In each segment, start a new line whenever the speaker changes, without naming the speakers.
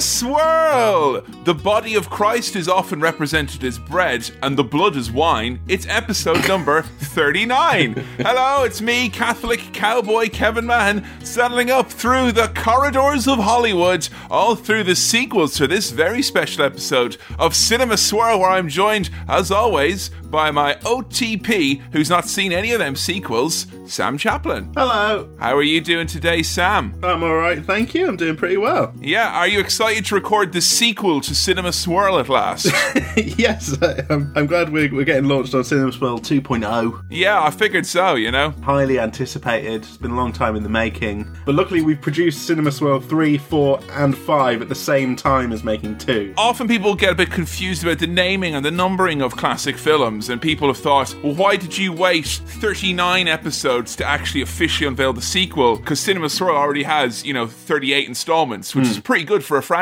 Cinema Swirl! The body of Christ is often represented as bread and the blood as wine. It's episode number 39. Hello, it's me, Catholic cowboy Kevin Mahan, settling up through the corridors of Hollywood, all through the sequels to this very special episode of Cinema Swirl, where I'm joined, as always, by my OTP, who's not seen any of them sequels, Sam Chaplin.
Hello.
How are you doing today, Sam?
I'm all right, thank you. I'm doing pretty well.
Yeah, are you excited to record the sequel to Cinema Swirl at last?
yes, I'm, I'm glad we're, we're getting launched on Cinema Swirl 2.0.
yeah, I figured so, you know.
Highly anticipated. It's been a long time in the making. But luckily, we've produced Cinema Swirl 3, 4, and 5 at the same time as making 2.
Often people get a bit confused about the naming and the numbering of classic films, and people have thought, well, why did you wait 39 episodes to actually officially unveil the sequel? Because Cinema Swirl already has, you know, 38 installments, which is hmm. pretty good for a franchise.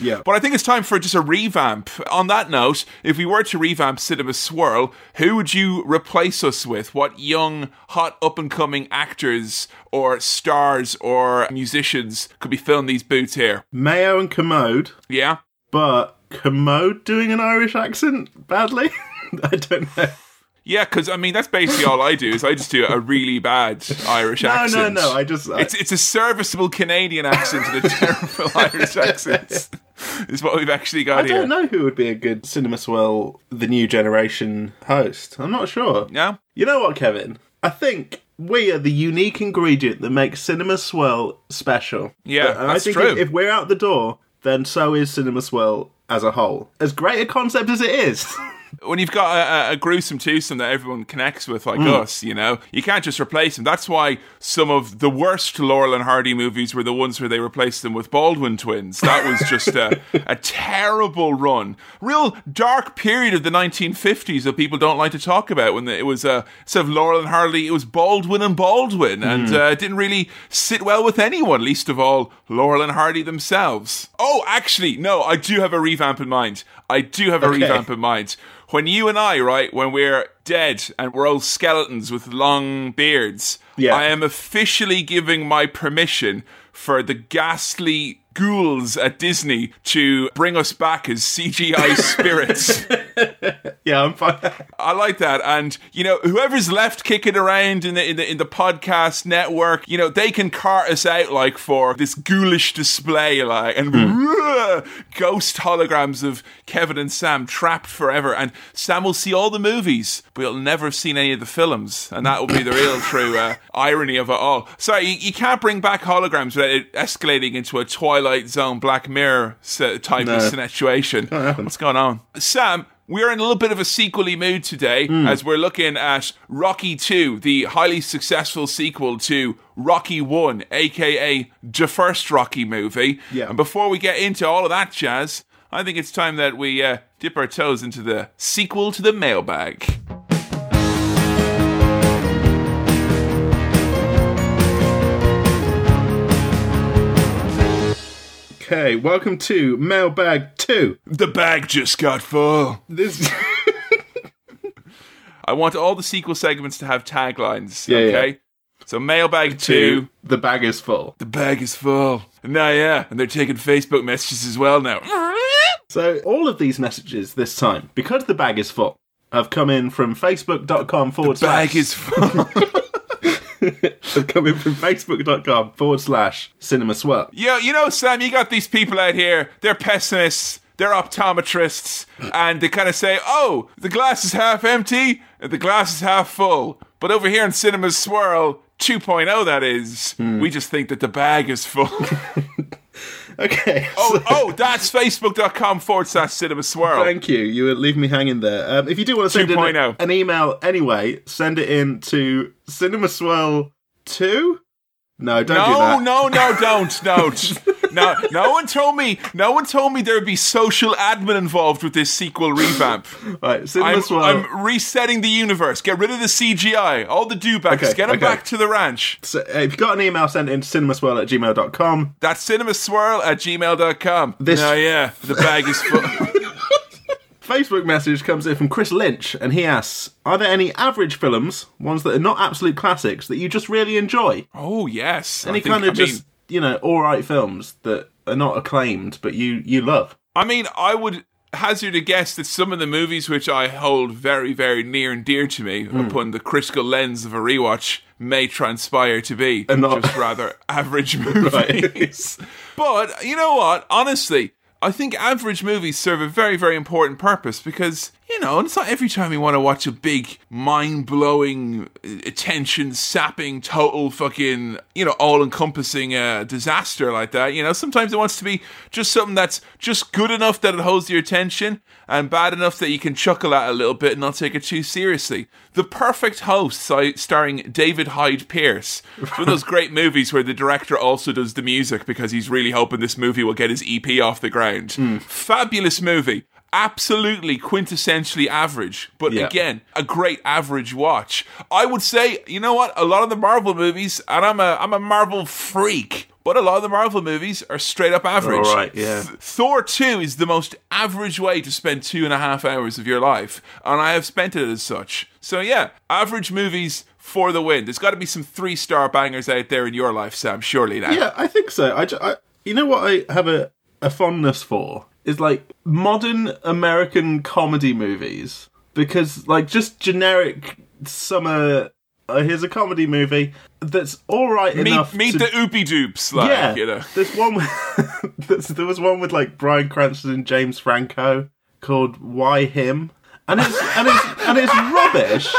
Yeah.
But I think it's time for just a revamp. On that note, if we were to revamp Cinema Swirl, who would you replace us with? What young, hot, up and coming actors or stars or musicians could be filling these boots here?
Mayo and Kermode,
Yeah?
but Kermode doing an Irish accent badly? I don't know.
Yeah, because I mean that's basically all I do is I just do a really bad Irish
No,
accent.
no, no. No. I just. I,
It's it's a serviceable Canadian accent and a terrible Irish accent. Is what we've actually got
I
here.
don't know who would be a good Cinema Swirl, the new generation host. I'm not sure.
No?
You know what, Kevin? I think we are the unique ingredient that makes Cinema Swirl special.
Yeah,
and
that's
I think
true.
If, if we're out the door, then so is Cinema Swirl as a whole. As great a concept as it is.
When you've got a, a- gruesome twosome that everyone connects with, like
Hmm.
us, you know, you can't just replace them. That's why some of the worst Laurel and Hardy movies were the ones where they replaced them with Baldwin twins. That was just a, a terrible run. Real dark period of the 1950s that people don't like to talk about when it was, uh, instead of Laurel and Hardy, it was Baldwin and Baldwin. And
Hmm.
uh, it didn't really sit well with anyone, least of all Laurel and Hardy themselves. Oh, actually, no, I do have a revamp in mind. I do have a
Okay.
revamp in mind when you and I, right, when we're dead and we're all skeletons with long beards,
Yeah.
I am officially giving my permission for the ghastly ghouls at Disney to bring us back as CGI spirits.
yeah, I'm fine.
I like that, and you know, whoever's left kicking around in the in the in the podcast network, you know, they can cart us out like for this ghoulish display, like and ghost holograms of Kevin and Sam trapped forever, and Sam will see all the movies, but he'll never have seen any of the films, and that will be the real true uh, irony of it all. Sorry, you, you can't bring back holograms without it escalating into a Twilight Zone, Black Mirror type
No.
of situation. What's going on, Sam? We're in a little bit of a sequely mood today as we're looking at Rocky 2, the highly successful sequel to Rocky 1, aka the first Rocky movie.
Yeah.
And before we get into all of that jazz, I think it's time that we uh, dip our toes into the sequel to the mailbag.
Okay, welcome to Mailbag 2.
The bag just got full.
This.
I want all the sequel segments to have taglines.
Yeah,
okay?
yeah.
So, mailbag 2.
The bag is full.
The bag is full. No, yeah, and they're taking Facebook messages as well now.
So, all of these messages this time, because the bag is full, have come in from facebook.com forward slash.
The Bag is full.
in from facebook.com forward slash cinema swirl.
Yo, you know, Sam, you got these people out here. They're pessimists. They're optometrists, and they kind of say, "Oh, the glass is half empty, and the glass is half full." But over here in Cinema Swirl 2.0, that is, we just think that the bag is full.
Okay.
oh,
so-
oh, that's facebook.com forward slash Cinema Swirl.
Thank you. You were leaving me hanging there. Um, if you do want to send in a- an email anyway, send it in to cinemaswirl2? No, don't do
No,
that.
no, no, don't, don't. no, no one told me. No one told me there would be social admin involved with this sequel revamp.
Right,
I'm. I'm resetting the universe. Get rid of the CGI, all the dewbacks.
Okay,
get them
okay.
back to the ranch.
So, uh, if you've got an email, send it in to cinemaswirl at gmail.com.
That's cinemaswirl at gmail.com.
This-
No, yeah, the bag is full.
Facebook message comes in from Chris Lynch, and he asks Are there any average films, ones that are not absolute classics, that you just really enjoy?
oh, yes. I
Any
think-
kind of
I mean,
just, you know, alright films that are not acclaimed, but you you love.
I mean, I would hazard a guess that some of the movies which I hold very, very near and dear to me hmm. upon the critical lens of a rewatch may transpire to be
And not-
just rather average movies. but you know what? Honestly, I think average movies serve a very, very important purpose because, you know, it's not every time you want to watch a big, mind blowing, attention sapping, total fucking, you know, all encompassing uh, disaster like that. You know, sometimes it wants to be just something that's just good enough that it holds your attention and bad enough that you can chuckle at a little bit and not take it too seriously. The Perfect Host, starring David Hyde Pierce. It's one of those great movies where the director also does the music because he's really hoping this movie will get his EP off the ground. Fabulous movie. Absolutely quintessentially average, but
Yeah.
again, a great average watch. I would say, you know what? A lot of the Marvel movies, and I'm a I'm a Marvel freak, but a lot of the Marvel movies are straight up average.
All right, yeah.
Th- Thor 2 is the most average way to spend two and a half hours of your life, and I have spent it as such. So, yeah, average movies for the win. There's got to be some three star bangers out there in your life, Sam, surely now.
Yeah, I think so. I, I- you know what I have a, a fondness for is like modern American comedy movies because like just generic summer. Uh, here's a comedy movie that's all right
Meet,
enough.
meet
to,
the oopie doops, like,
yeah.
you know.
There's one. With, there's, there was one with like Bryan Cranston and James Franco called "Why Him," and it's and it's and it's rubbish.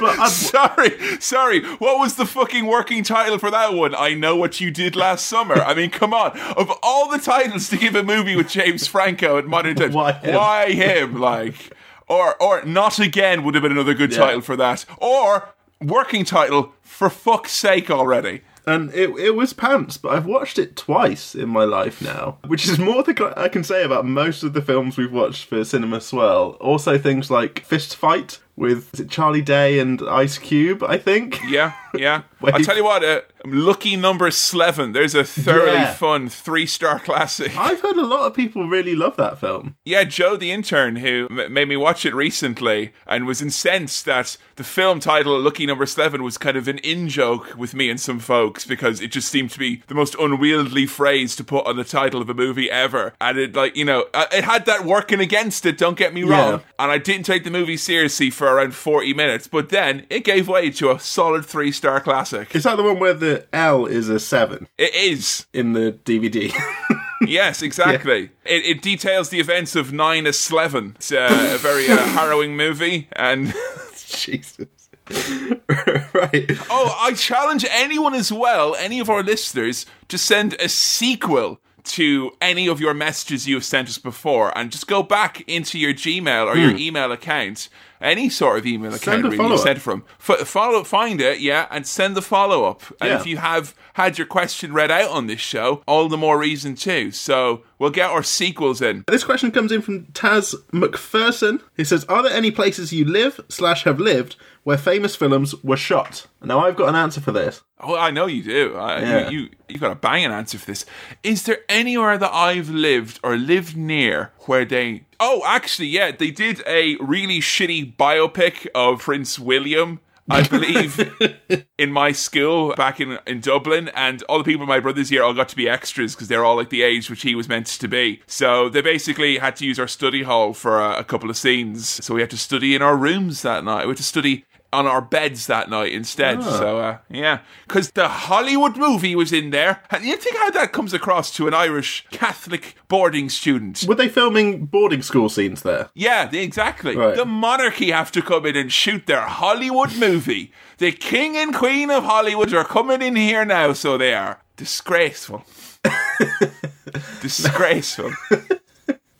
But I,
Sorry, sorry. What was the fucking working title for that one? I know what you did last summer. I mean, come on. Of all the titles to give a movie with James Franco at modern times,
Why him?
Why him? Like, or or not again would have been another good title for that. Or working title for fuck's sake already.
and it it was pants, but I've watched it twice in my life now, which is more than I can say about most of the films we've watched for Cinema Swirl. Also, things like Fist Fight with is it Charlie Day and Ice Cube, I think.
Yeah, yeah. I'll tell you what. Uh, Lucky Number Slevin. There's a thoroughly
Yeah.
fun three star classic.
I've heard a lot of people really love that film.
Yeah, Joe the intern who m- made me watch it recently and was incensed that the film title Lucky Number Slevin was kind of an in joke with me and some folks because it just seemed to be the most unwieldy phrase to put on the title of a movie ever. And it like, you know, uh, it had that working against it, don't get me wrong.
Yeah.
And I didn't take the movie seriously for around 40 minutes, but then it gave way to a solid 3-star classic.
Is that the one where the L is a seven
It is.
in the DVD?
Yes, exactly. It, it details the events of 9 Eleven. It's uh, a very uh, harrowing movie and
Jesus. right.
Oh, I challenge anyone as well, any of our listeners, to send a sequel to any of your messages you have sent us before and just go back into your Gmail or your email account, any sort of email account
Hmm.
really you sent from. F- follow, find it, yeah, and send the follow up. And
Yeah.
if you have had your question read out on this show, all the more reason too. So we'll get our sequels in.
This question comes in from Taz McPherson. He says, "Are there any places you live slash have lived where famous films were shot?" Now, I've got an answer for this.
Oh, I know you do. I,
Yeah.
you, you, you've got a banging answer for this. Is there anywhere that I've lived or lived near where they. Oh, actually, yeah, they did a really shitty biopic of Prince William. I believe in my school back in in Dublin, and all the people in my brother's year all got to be extras because they're all like the age which he was meant to be. So they basically had to use our study hall for a, a couple of scenes. So we had to study in our rooms that night. We had to study on our beds that night instead. So uh, yeah, because the Hollywood movie was in there. And you think how that comes across to an Irish Catholic boarding student?
Were they filming boarding school scenes there?
Yeah, exactly.
Right.
The monarchy have to come in and shoot their Hollywood movie. The king and queen of Hollywood are coming in here now, so they are disgraceful. disgraceful.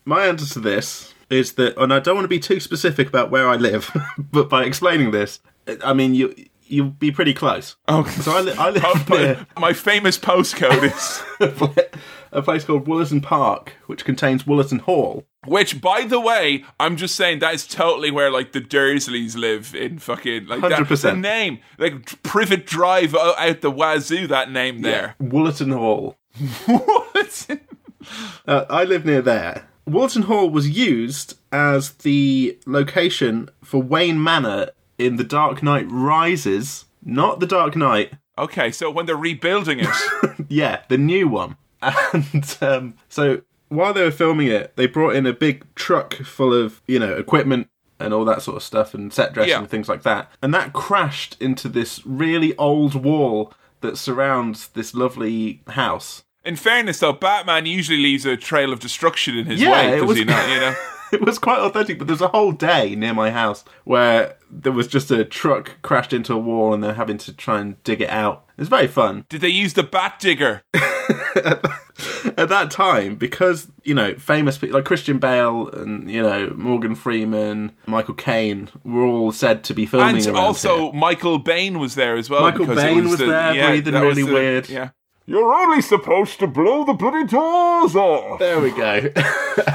My answer to this is that, and I don't want to be too specific about where I live, but by explaining this, I mean you you'll be pretty close.
Okay.
So I, li- I live near
My famous postcode is.
a place called Wollaton Park, which contains Wollaton Hall.
Which, by the way, I'm just saying that is totally where like the Dursleys live in fucking like that.
100%.
The name, like Privet Drive out the wazoo. That name there.
Wollaton Hall.
what?
Uh, I live near there. Wollaton Hall was used as the location for Wayne Manor in The Dark Knight Rises, not The Dark Knight.
Okay, so when they're rebuilding it,
Yeah, the new one. and um, so while they were filming it, they brought in a big truck full of you know equipment and all that sort of stuff and set dressing
Yeah.
and things like that, and that crashed into this really old wall that surrounds this lovely house.
In fairness, though, Batman usually leaves a trail of destruction in his
Yeah,
way,
it
does
was-
he not? You know.
it was quite authentic, but there's a whole day near my house where there was just a truck crashed into a wall and they're having to try and dig it out. It's very fun.
Did they use the Bat Digger?
At that time, because, you know, famous people like Christian Bale and, you know, Morgan Freeman, Michael Caine were all said to be filming
And
around
also,
here.
Michael Bane was there as well.
Michael Bane was
the-
there, breathing
that was
really
the-
weird.
Yeah. You're only supposed to blow the bloody doors off.
There we go.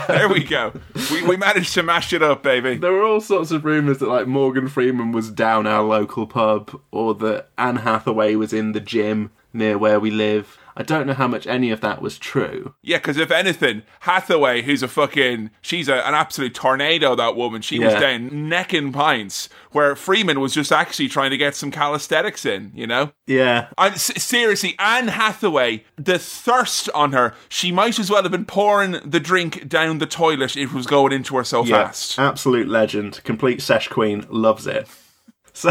There we go. We, we managed to mash it up, baby.
there were all sorts of rumours that, like, Morgan Freeman was down our local pub or that Anne Hathaway was in the gym near where we live. I don't know how much any of that was true.
Yeah, because if anything, Hathaway, who's a fucking, she's a, an absolute tornado, that woman. She was
Yeah.
down neck in pints, where Freeman was just actually trying to get some calisthenics in, you know?
Yeah.
And s- seriously, Anne Hathaway, the thirst on her, she might as well have been pouring the drink down the toilet. It was going into her so
Yeah,
fast.
absolute legend, complete sesh queen, loves it. So,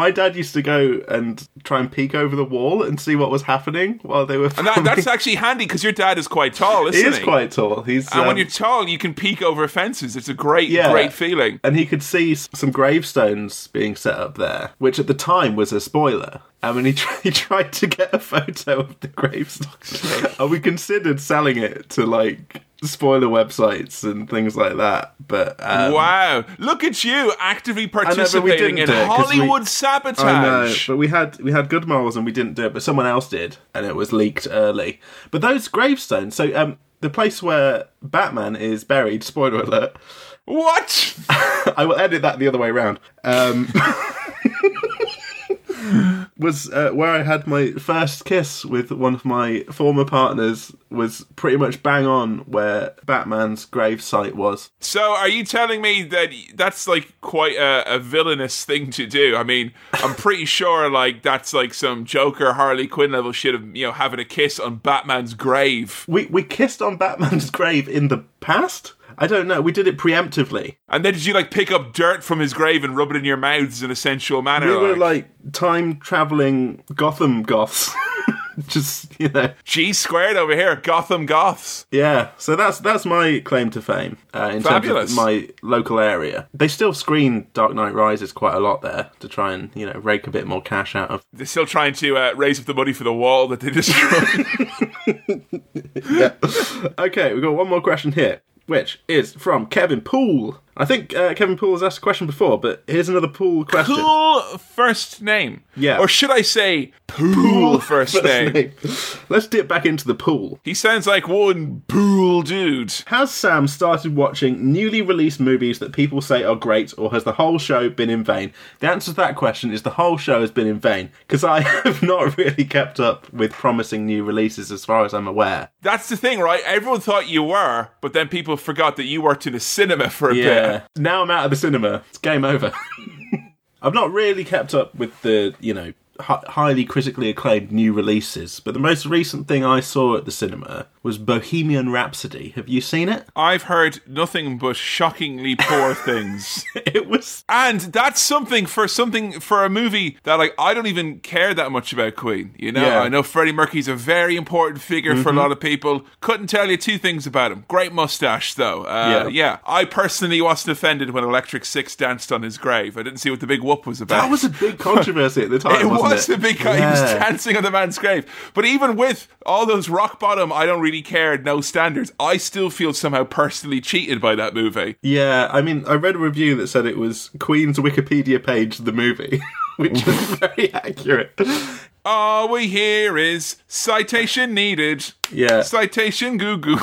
my dad used to go and try and peek over the wall and see what was happening while they were.
And that, that's actually handy because your dad is quite tall,
he
isn't
is
he?
quite tall. He's
and when
um,
you're tall, you can peek over fences. It's a great,
Yeah.
great feeling.
and he could see some gravestones being set up there, which at the time was a spoiler. And when he, tr- he tried to get a photo of the gravestones, and we considered selling it to like spoiler websites and things like that. But um,
wow. Look at you actively participating
didn't
in
it 'cause we-
Hollywood sabotage.
Know, but we had we had good morals and we didn't do it, but someone else did, and it was leaked early. But those gravestones, so um, the place where Batman is buried. Spoiler alert.
What?
I will edit that the other way around. Um, was uh, where I had my first kiss with one of my former partners. Was pretty much bang on where Batman's grave site was.
So, are you telling me that that's like quite a, a villainous thing to do? I mean, I'm pretty sure like that's like some Joker Harley Quinn level shit of you know having a kiss on Batman's grave,
We we kissed on Batman's grave in the past. I don't know. We did it preemptively.
and then did you like pick up dirt from his grave and rub it in your mouths in a sensual manner?
We were
like,
like time traveling Gotham goths. Just you know,
G squared over here, Gotham Goths.
yeah. So that's that's my claim to fame uh, in
Fabulous.
terms of my local area. They still screen Dark Knight Rises quite a lot there to try and you know rake a bit more cash out of.
They're still trying to uh, raise up the money for the wall that they destroyed.
Okay, we've got one more question here, which is from Kevin Poole. I think uh, Kevin Poole has asked a question before, but here's another Poole question.
cool first name.
Yeah.
Or should I say pool first,
First
name?
name. Let's dip back into the pool.
He sounds like one pool dude.
Has Sam started watching newly released movies that people say are great, or has the whole show been in vain? The answer to that question is the whole show has been in vain, because I have not really kept up with promising new releases as far as I'm aware.
That's the thing, right? Everyone thought you were, but then people forgot that you worked in a cinema for a bit.
Now I'm out of the cinema. It's game over. I've not really kept up with the, you know, hi- highly critically acclaimed new releases, but the most recent thing I saw at the cinema was Bohemian Rhapsody. Have you seen it?
I've heard nothing but shockingly poor things.
It was
And that's something for something for a movie that like I don't even care that much about Queen. You know,
Yeah. Mm-hmm.
I know Freddie Mercury's a very important figure for a lot of people. Couldn't tell you two things about him. Great mustache though. Uh,
Yeah.
yeah. I personally wasn't offended when Electric Six danced on his grave. I didn't see what the big whoop was about.
that was a big controversy at the time.
it was
it?
a big guy. He was dancing on the man's grave. But even with all those rock bottom, I don't really care, no standards, I still feel somehow personally cheated by that movie.
Yeah, I mean, I read a review that said it was Queen's Wikipedia page, the movie, which was very accurate.
All we hear is citation needed.
Yeah.
Citation goo goo.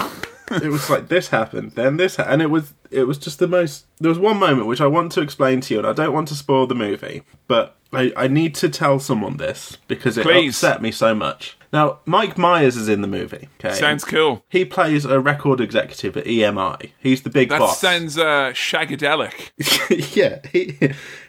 it was like this happened, then this, ha- and it was it was just the most. There was one moment which I want to explain to you, and I don't want to spoil the movie, but I, I need to tell someone this because it
Please.
upset me so much. Now, Mike Myers is in the movie. Okay,
Sounds cool.
He plays a record executive at EMI. He's the big
That
boss.
sounds uh, shagadelic.
yeah, he,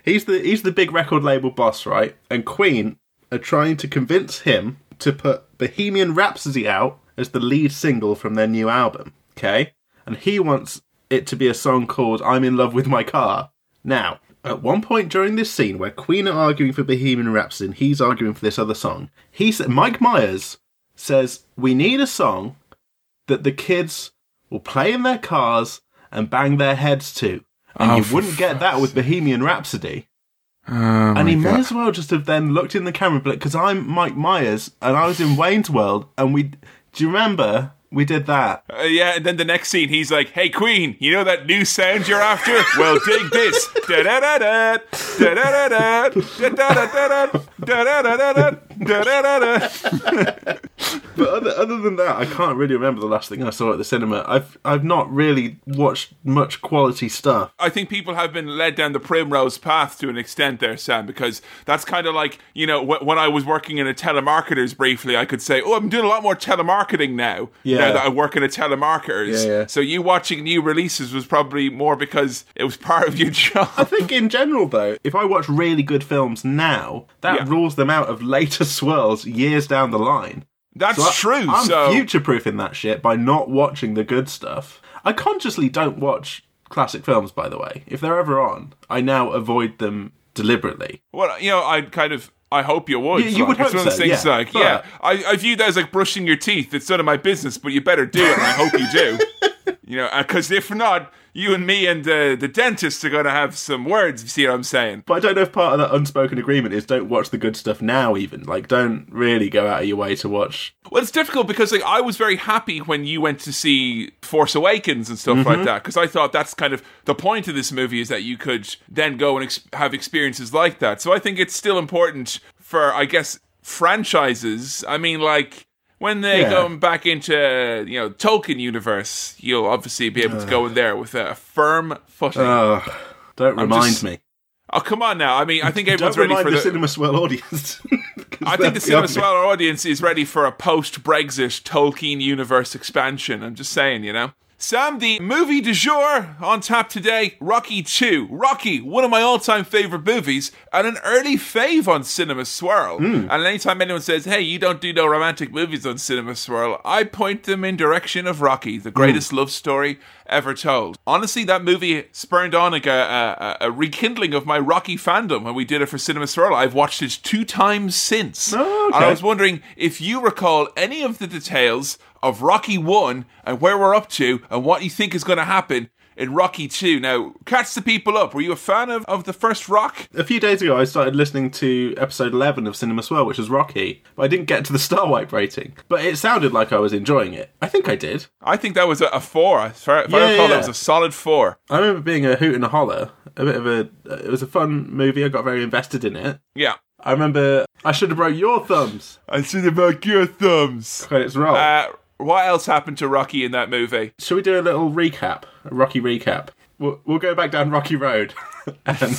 he's the he's the big record label boss, right? And Queen are trying to convince him to put Bohemian Rhapsody out as the lead single from their new album. Okay? And he wants it to be a song called I'm in Love with My Car. Now, at one point during this scene where Queen are arguing for Bohemian Rhapsody and he's arguing for this other song, he said Mike Myers says, We need a song that the kids will play in their cars and bang their heads to. And
Oh,
you wouldn't get that with Bohemian Rhapsody. and he may as well just have then looked in the camera, but because I'm Mike Myers and I was in Wayne's World, and we. Do you remember we did that?
Uh, yeah, and then the next scene, he's like, "Hey, Queen, you know that new sound you're after? Well, dig this."
But other, other than that, I can't really remember the last thing I saw at the cinema. I've I've not really watched much quality stuff.
I think people have been led down the primrose path to an extent there, Sam, because that's kind of like, you know, wh- when I was working in a telemarketers briefly, I could say, oh, I'm doing a lot more telemarketing now,
Yeah.
now that I work in a telemarketers.
Yeah, yeah.
So you watching new releases was probably more because it was part of your job.
I think in general, though, if I watch really good films now, that
Yeah.
rules them out of later swirls years down the line.
That's
So I-
true.
I'm
so
future proofing that shit by not watching the good stuff. I consciously don't watch classic films, by the way. If they're ever on, I now avoid them deliberately.
Well, you know, I kind of. I hope you would.
You- you would
like, it's
hope
one of those
so,
things
yeah.
like, yeah, I, I view that as like brushing your teeth. It's none of my business, but you better do it, and I hope you do. you know, because if not, you and me and uh, the dentist are going to have some words. You see what I'm saying?
But I don't know if part of that unspoken agreement is don't watch the good stuff now, even. Like, don't really go out of your way to watch.
Well, it's difficult because like I was very happy when you went to see Force Awakens and stuff like that because I thought that's kind of the point of this movie is that you could then go and ex- have experiences like that. So I think it's still important for I guess franchises. I mean, like when they
Yeah.
go back into you know Tolkien universe, you'll obviously be able to go in there with a firm footing.
Ugh, don't remind
just-
me.
oh come on now! I mean, I think everyone's ready for
the,
the.
Cinema Swirl audience.
I think the Cinema Swirl audience is ready for a post Brexit Tolkien universe expansion. I'm just saying, you know. Sam, the movie du jour on tap today, Rocky 2. Rocky, one of my all time favourite movies, and an early fave on Cinema Swirl. Hmm. And anytime anyone says, hey, you don't do no romantic movies on Cinema Swirl, I point them in direction of Rocky, the hmm. greatest love story ever told. Honestly, that movie spurned on like a, a, a rekindling of my Rocky fandom when we did it for Cinema Swirl. I've watched it two times since.
Oh, okay.
And I was wondering if you recall any of the details of Rocky 1 and where we're up to and what you think is going to happen in Rocky 2. Now, catch the people up. Were you a fan of, of the first Rock?
A few days ago, I started listening to episode 11 of Cinema Swirl, which was Rocky, but I didn't get to the Star Wipe rating. But it sounded like I was enjoying it. I think I did.
I think that was a, a 4. If I, if I
Yeah,
recall,
yeah.
that was a solid 4.
I remember being a hoot and a holler. A bit of a. It was a fun movie. I got very invested in it.
Yeah.
I remember I should have broke your thumbs.
I should have broke your thumbs.
Credits roll.
Uh, what else happened to Rocky in that movie?
Shall we do a little recap? A Rocky recap. We'll, we'll go back down Rocky Road. and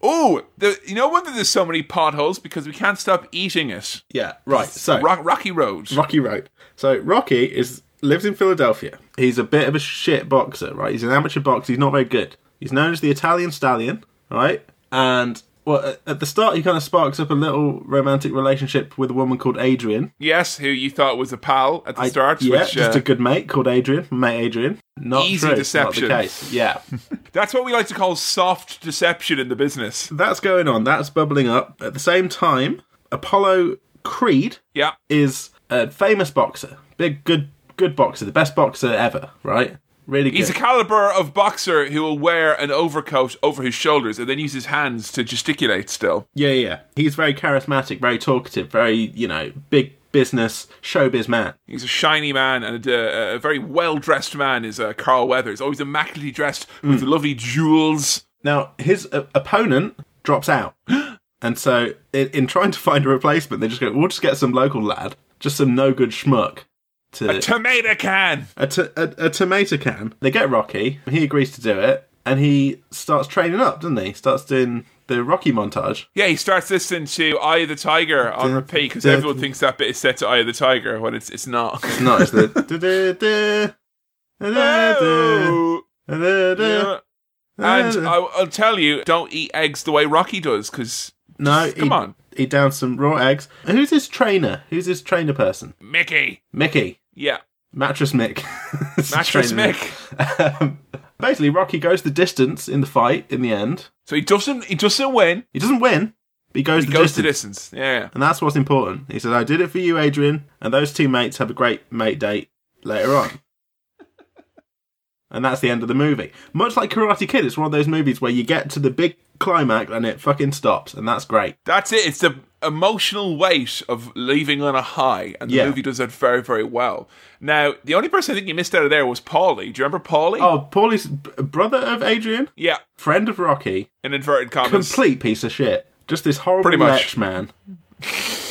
Oh, you know whether there's so many potholes because we can't stop eating it.
yeah, right. So
Rock, Rocky Road.
Rocky Road. So Rocky is lives in Philadelphia. He's a bit of a shit boxer, right? He's an amateur boxer. He's not very good. He's known as the Italian Stallion, right? And well, at- the start, he kind of sparks up a little romantic relationship with a woman called Adrian.
Yes, who you thought was a pal at the
I-
start.
yeah,
which,
just
uh,
a good mate called Adrian. Mate Adrian. Not
Easy
true.
deception.
Not the case. Yeah,
That's what we like to call soft deception in the business.
that's going on. That's bubbling up. At the same time, Apollo Creed
Yeah.
is a famous boxer, big, good, good boxer, the best boxer ever. Right? Really good.
He's a caliber of boxer who will wear an overcoat over his shoulders and then use his hands to gesticulate still.
Yeah, yeah. He's very charismatic, very talkative, very, you know, big business, showbiz man.
He's a shiny man and a, a very well dressed man is uh, Carl Weathers. Always immaculately dressed with
Hmm.
lovely jewels.
Now, his uh, opponent drops out. and so, in, in trying to find a replacement, they just go, we'll just get some local lad, just some no good schmuck. To,
Tomato can!
a, t- a, a tomato can. They get Rocky. He agrees to do it. And he starts training up, doesn't he? Starts doing the Rocky montage.
Yeah, he starts listening to Eye of the Tiger on repeat because everyone thinks that bit is set to Eye of the Tiger when it's it's not.
No, it's the. da-da-da, da-da-da,
Oh. And I, I'll tell you, don't eat eggs the way Rocky does, because
No,
come
he,
on.
Eat down some raw eggs. And who's his trainer? Who's his trainer person?
Mickey.
Mickey.
Yeah.
Mattress Mick.
Mattress. Mick.
Um, basically, Rocky goes the distance in the fight in the end.
So he doesn't he doesn't win.
He doesn't win, but he goes
He
the
goes
distance.
the distance. Yeah.
And that's what's important. He said, I did it for you, Adrian, and those two mates have a great mate date later on. And that's the end of the movie. Much like Karate Kid, it's one of those movies where you get to the big climax and it fucking stops, and that's great.
That's it. It's the emotional weight of leaving on a high, and the
Yeah.
movie does that very, very well. Now, the only person I think you missed out of there was Paulie. Do you remember Paulie?
Oh, Paulie's brother of Adrian,
Yeah,
friend of Rocky,
in inverted commas.
complete piece of shit. Just this horrible
Pretty much.
lech man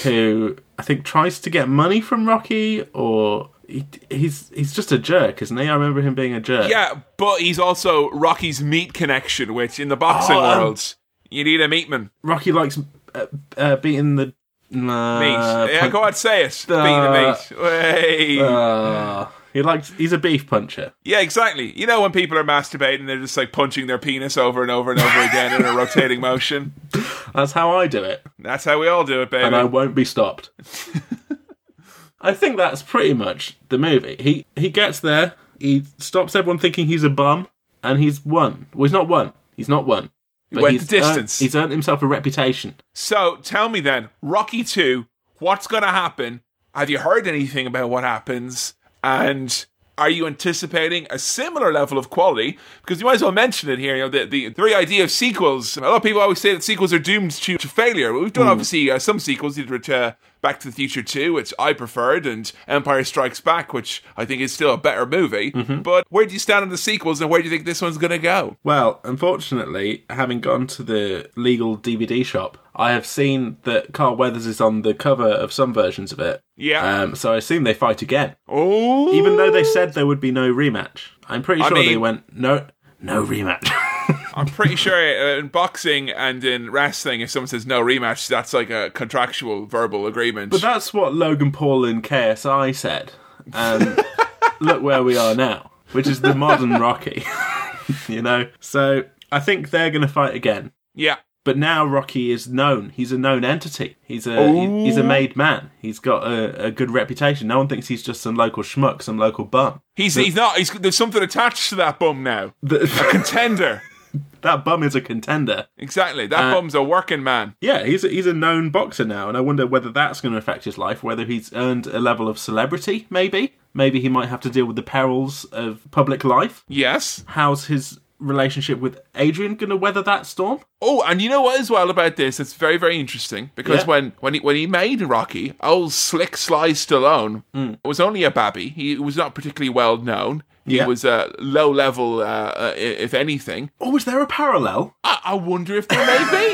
who I think tries to get money from Rocky, or he, he's he's just a jerk, isn't he? I remember him being a jerk.
Yeah, but he's also Rocky's meat connection, which in the boxing
Oh, um,
world, you need a meatman.
Rocky likes uh, uh, beating the uh,
Meat. yeah,
pun-
go on, say it.
Uh,
the meat. Way.
Uh, he likes. He's a beef puncher.
yeah, exactly. You know when people are masturbating, they're just like punching their penis over and over and over again in a rotating motion.
That's how I do it,
That's how we all do it, baby.
and I won't be stopped. I think that's pretty much the movie. He he gets there. He stops everyone thinking he's a bum, and he's won. Well, he's not won. He's not won. But
went
he's
the distance.
Earned, he's earned himself a reputation.
So tell me then, Rocky 2, what's going to happen? Have you heard anything about what happens? And are you anticipating a similar level of quality? Because you might as well mention it here. You know, the, the, the very idea of sequels. A lot of people always say that sequels are doomed to, to failure. We've done obviously uh, some sequels. You did uh, Back to the Future 2, which I preferred, and Empire Strikes Back, which I think is still a better movie. But where do you stand on the sequels, and where do you think this one's going to go?
Well, unfortunately, having gone to the legal DVD shop, I have seen that Carl Weathers is on the cover of some versions of it.
Yeah.
Um, so I assume they fight again.
oh,
Even though they said there would be no rematch. I'm pretty
I
sure they went, no, no rematch.
I'm pretty sure in boxing and in wrestling, if someone says no rematch, that's like a contractual verbal agreement.
but that's what Logan Paul in KSI said. Um, and look where we are now, which is the modern Rocky. you know? So I think they're going to fight again.
yeah,
But now Rocky is known. He's a known entity. He's a he- he's a made man. He's got a, a good reputation. No one thinks he's just some local schmuck, some local bum.
he's he's not. He's, there's something attached to that bum now.
The-
Contender.
that bum is a contender.
exactly. That
Uh,
bum's a working man.
Yeah, he's a, he's a known boxer now, and I wonder whether that's going to affect his life. Whether he's earned a level of celebrity, maybe. Maybe he might have to deal with the perils of public life.
Yes.
How's his relationship with Adrian going to weather that storm?
Oh, and you know what as well about this? It's very, very interesting because
Yeah.
when when he when he made Rocky, old Slick Sly Stallone was only a babby. He was not particularly well known.
Yeah.
was a low level, uh, uh, if anything.
Oh, was there a parallel?
I, I wonder if there may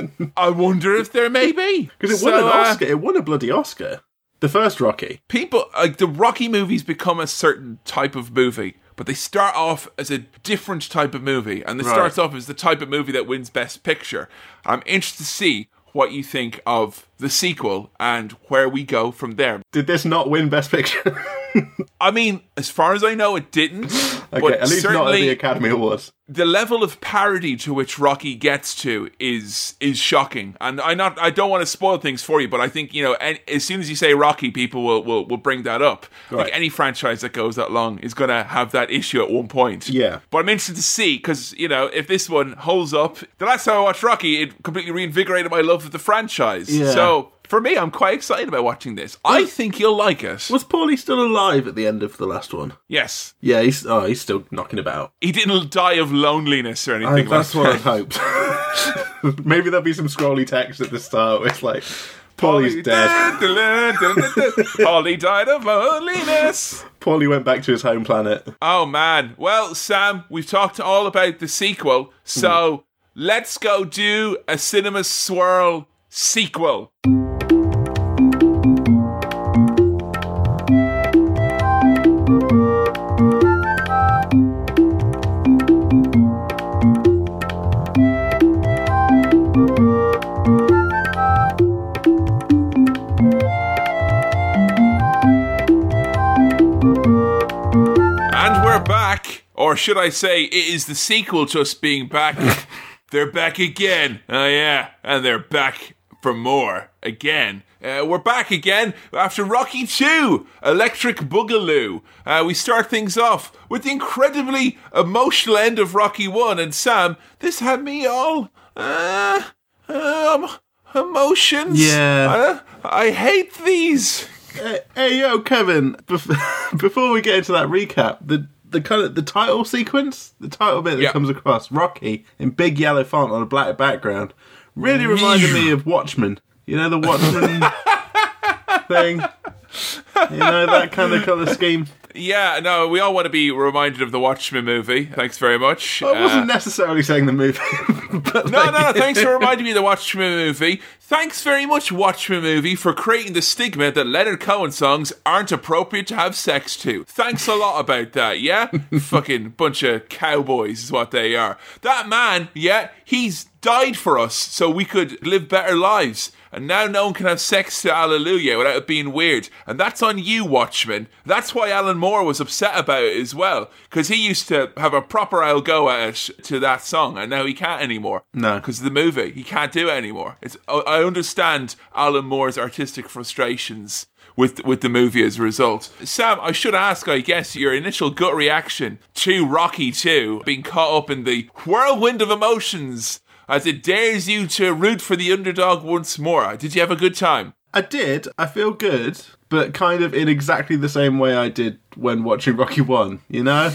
be. I wonder if there may be
Because it
So,
won an
uh,
Oscar. It won a bloody Oscar. The first Rocky.
people like the Rocky movies become a certain type of movie, but they start off as a different type of movie, and it
Right.
starts off as the type of movie that wins Best Picture. I'm interested to see what you think of the sequel and where we go from there.
Did this not win Best Picture?
I mean, as far as I know, it didn't.
okay,
but
at least not at
certainly
the Academy Awards.
the level of parody to which Rocky gets to is is shocking, and I not I don't want to spoil things for you, but I think you know an, as soon as you say Rocky, people will will, will bring that up.
Right.
Like any franchise that goes that long is going to have that issue at one point.
Yeah.
but I'm interested to see because you know if this one holds up. The last time I watched Rocky, it completely reinvigorated my love of the franchise.
Yeah.
So. For me, I'm quite excited about watching this. I think you'll like it.
Was Paulie still alive at the end of the last one?
Yes.
Yeah, he's oh, he's still knocking about.
He didn't die of loneliness or anything
I,
like
that's
that.
what I've hoped. Maybe there'll be some scrolly text at the start. Where it's like, Paulie's dead.
Paulie died of loneliness.
Paulie went back to his home planet.
Oh man. Well, Sam, we've talked all about the sequel, so hmm. let's go do a cinema swirl sequel. And we're back, or should I say, it is the sequel to us being back. they're back again. Oh, yeah. And they're back for more again. Uh, we're back again after Rocky 2, Electric Boogaloo. Uh, we start things off with the incredibly emotional end of Rocky 1. And Sam, this had me all. Uh, um, emotions.
Yeah.
Uh, I hate these.
Hey, yo, Kevin. Before we get into that recap, the the kind of the title sequence, the title bit that
Yeah.
comes across, Rocky in big yellow font on a black background, really reminded me of Watchmen. You know the Watchmen thing. You know that kind of color scheme.
Yeah, no, we all want to be reminded of the Watchmen movie. Thanks very much.
I wasn't
Uh,
necessarily saying the movie. but
No, no, no. Thanks for reminding me of the Watchmen movie. Thanks very much, Watchmen movie, for creating the stigma that Leonard Cohen songs aren't appropriate to have sex to. Thanks a lot about that, yeah? Fucking bunch of cowboys is what they are. That man, yeah, he's died for us so we could live better lives. And now no one can have sex to Hallelujah without it being weird. And that's on you, Watchmen. That's why Alan Moore was upset about it as well. Because he used to have a proper I'll go at it to that song, and now he can't anymore.
No.
Because of the movie. He can't do it anymore. It's, I I understand Alan Moore's artistic frustrations with with the movie as a result. Sam, I should ask, I guess, your initial gut reaction to Rocky 2, being caught up in the whirlwind of emotions as it dares you to root for the underdog once more. Did you have a good time?
I did. I feel good, but kind of in exactly the same way I did when watching Rocky One. You know,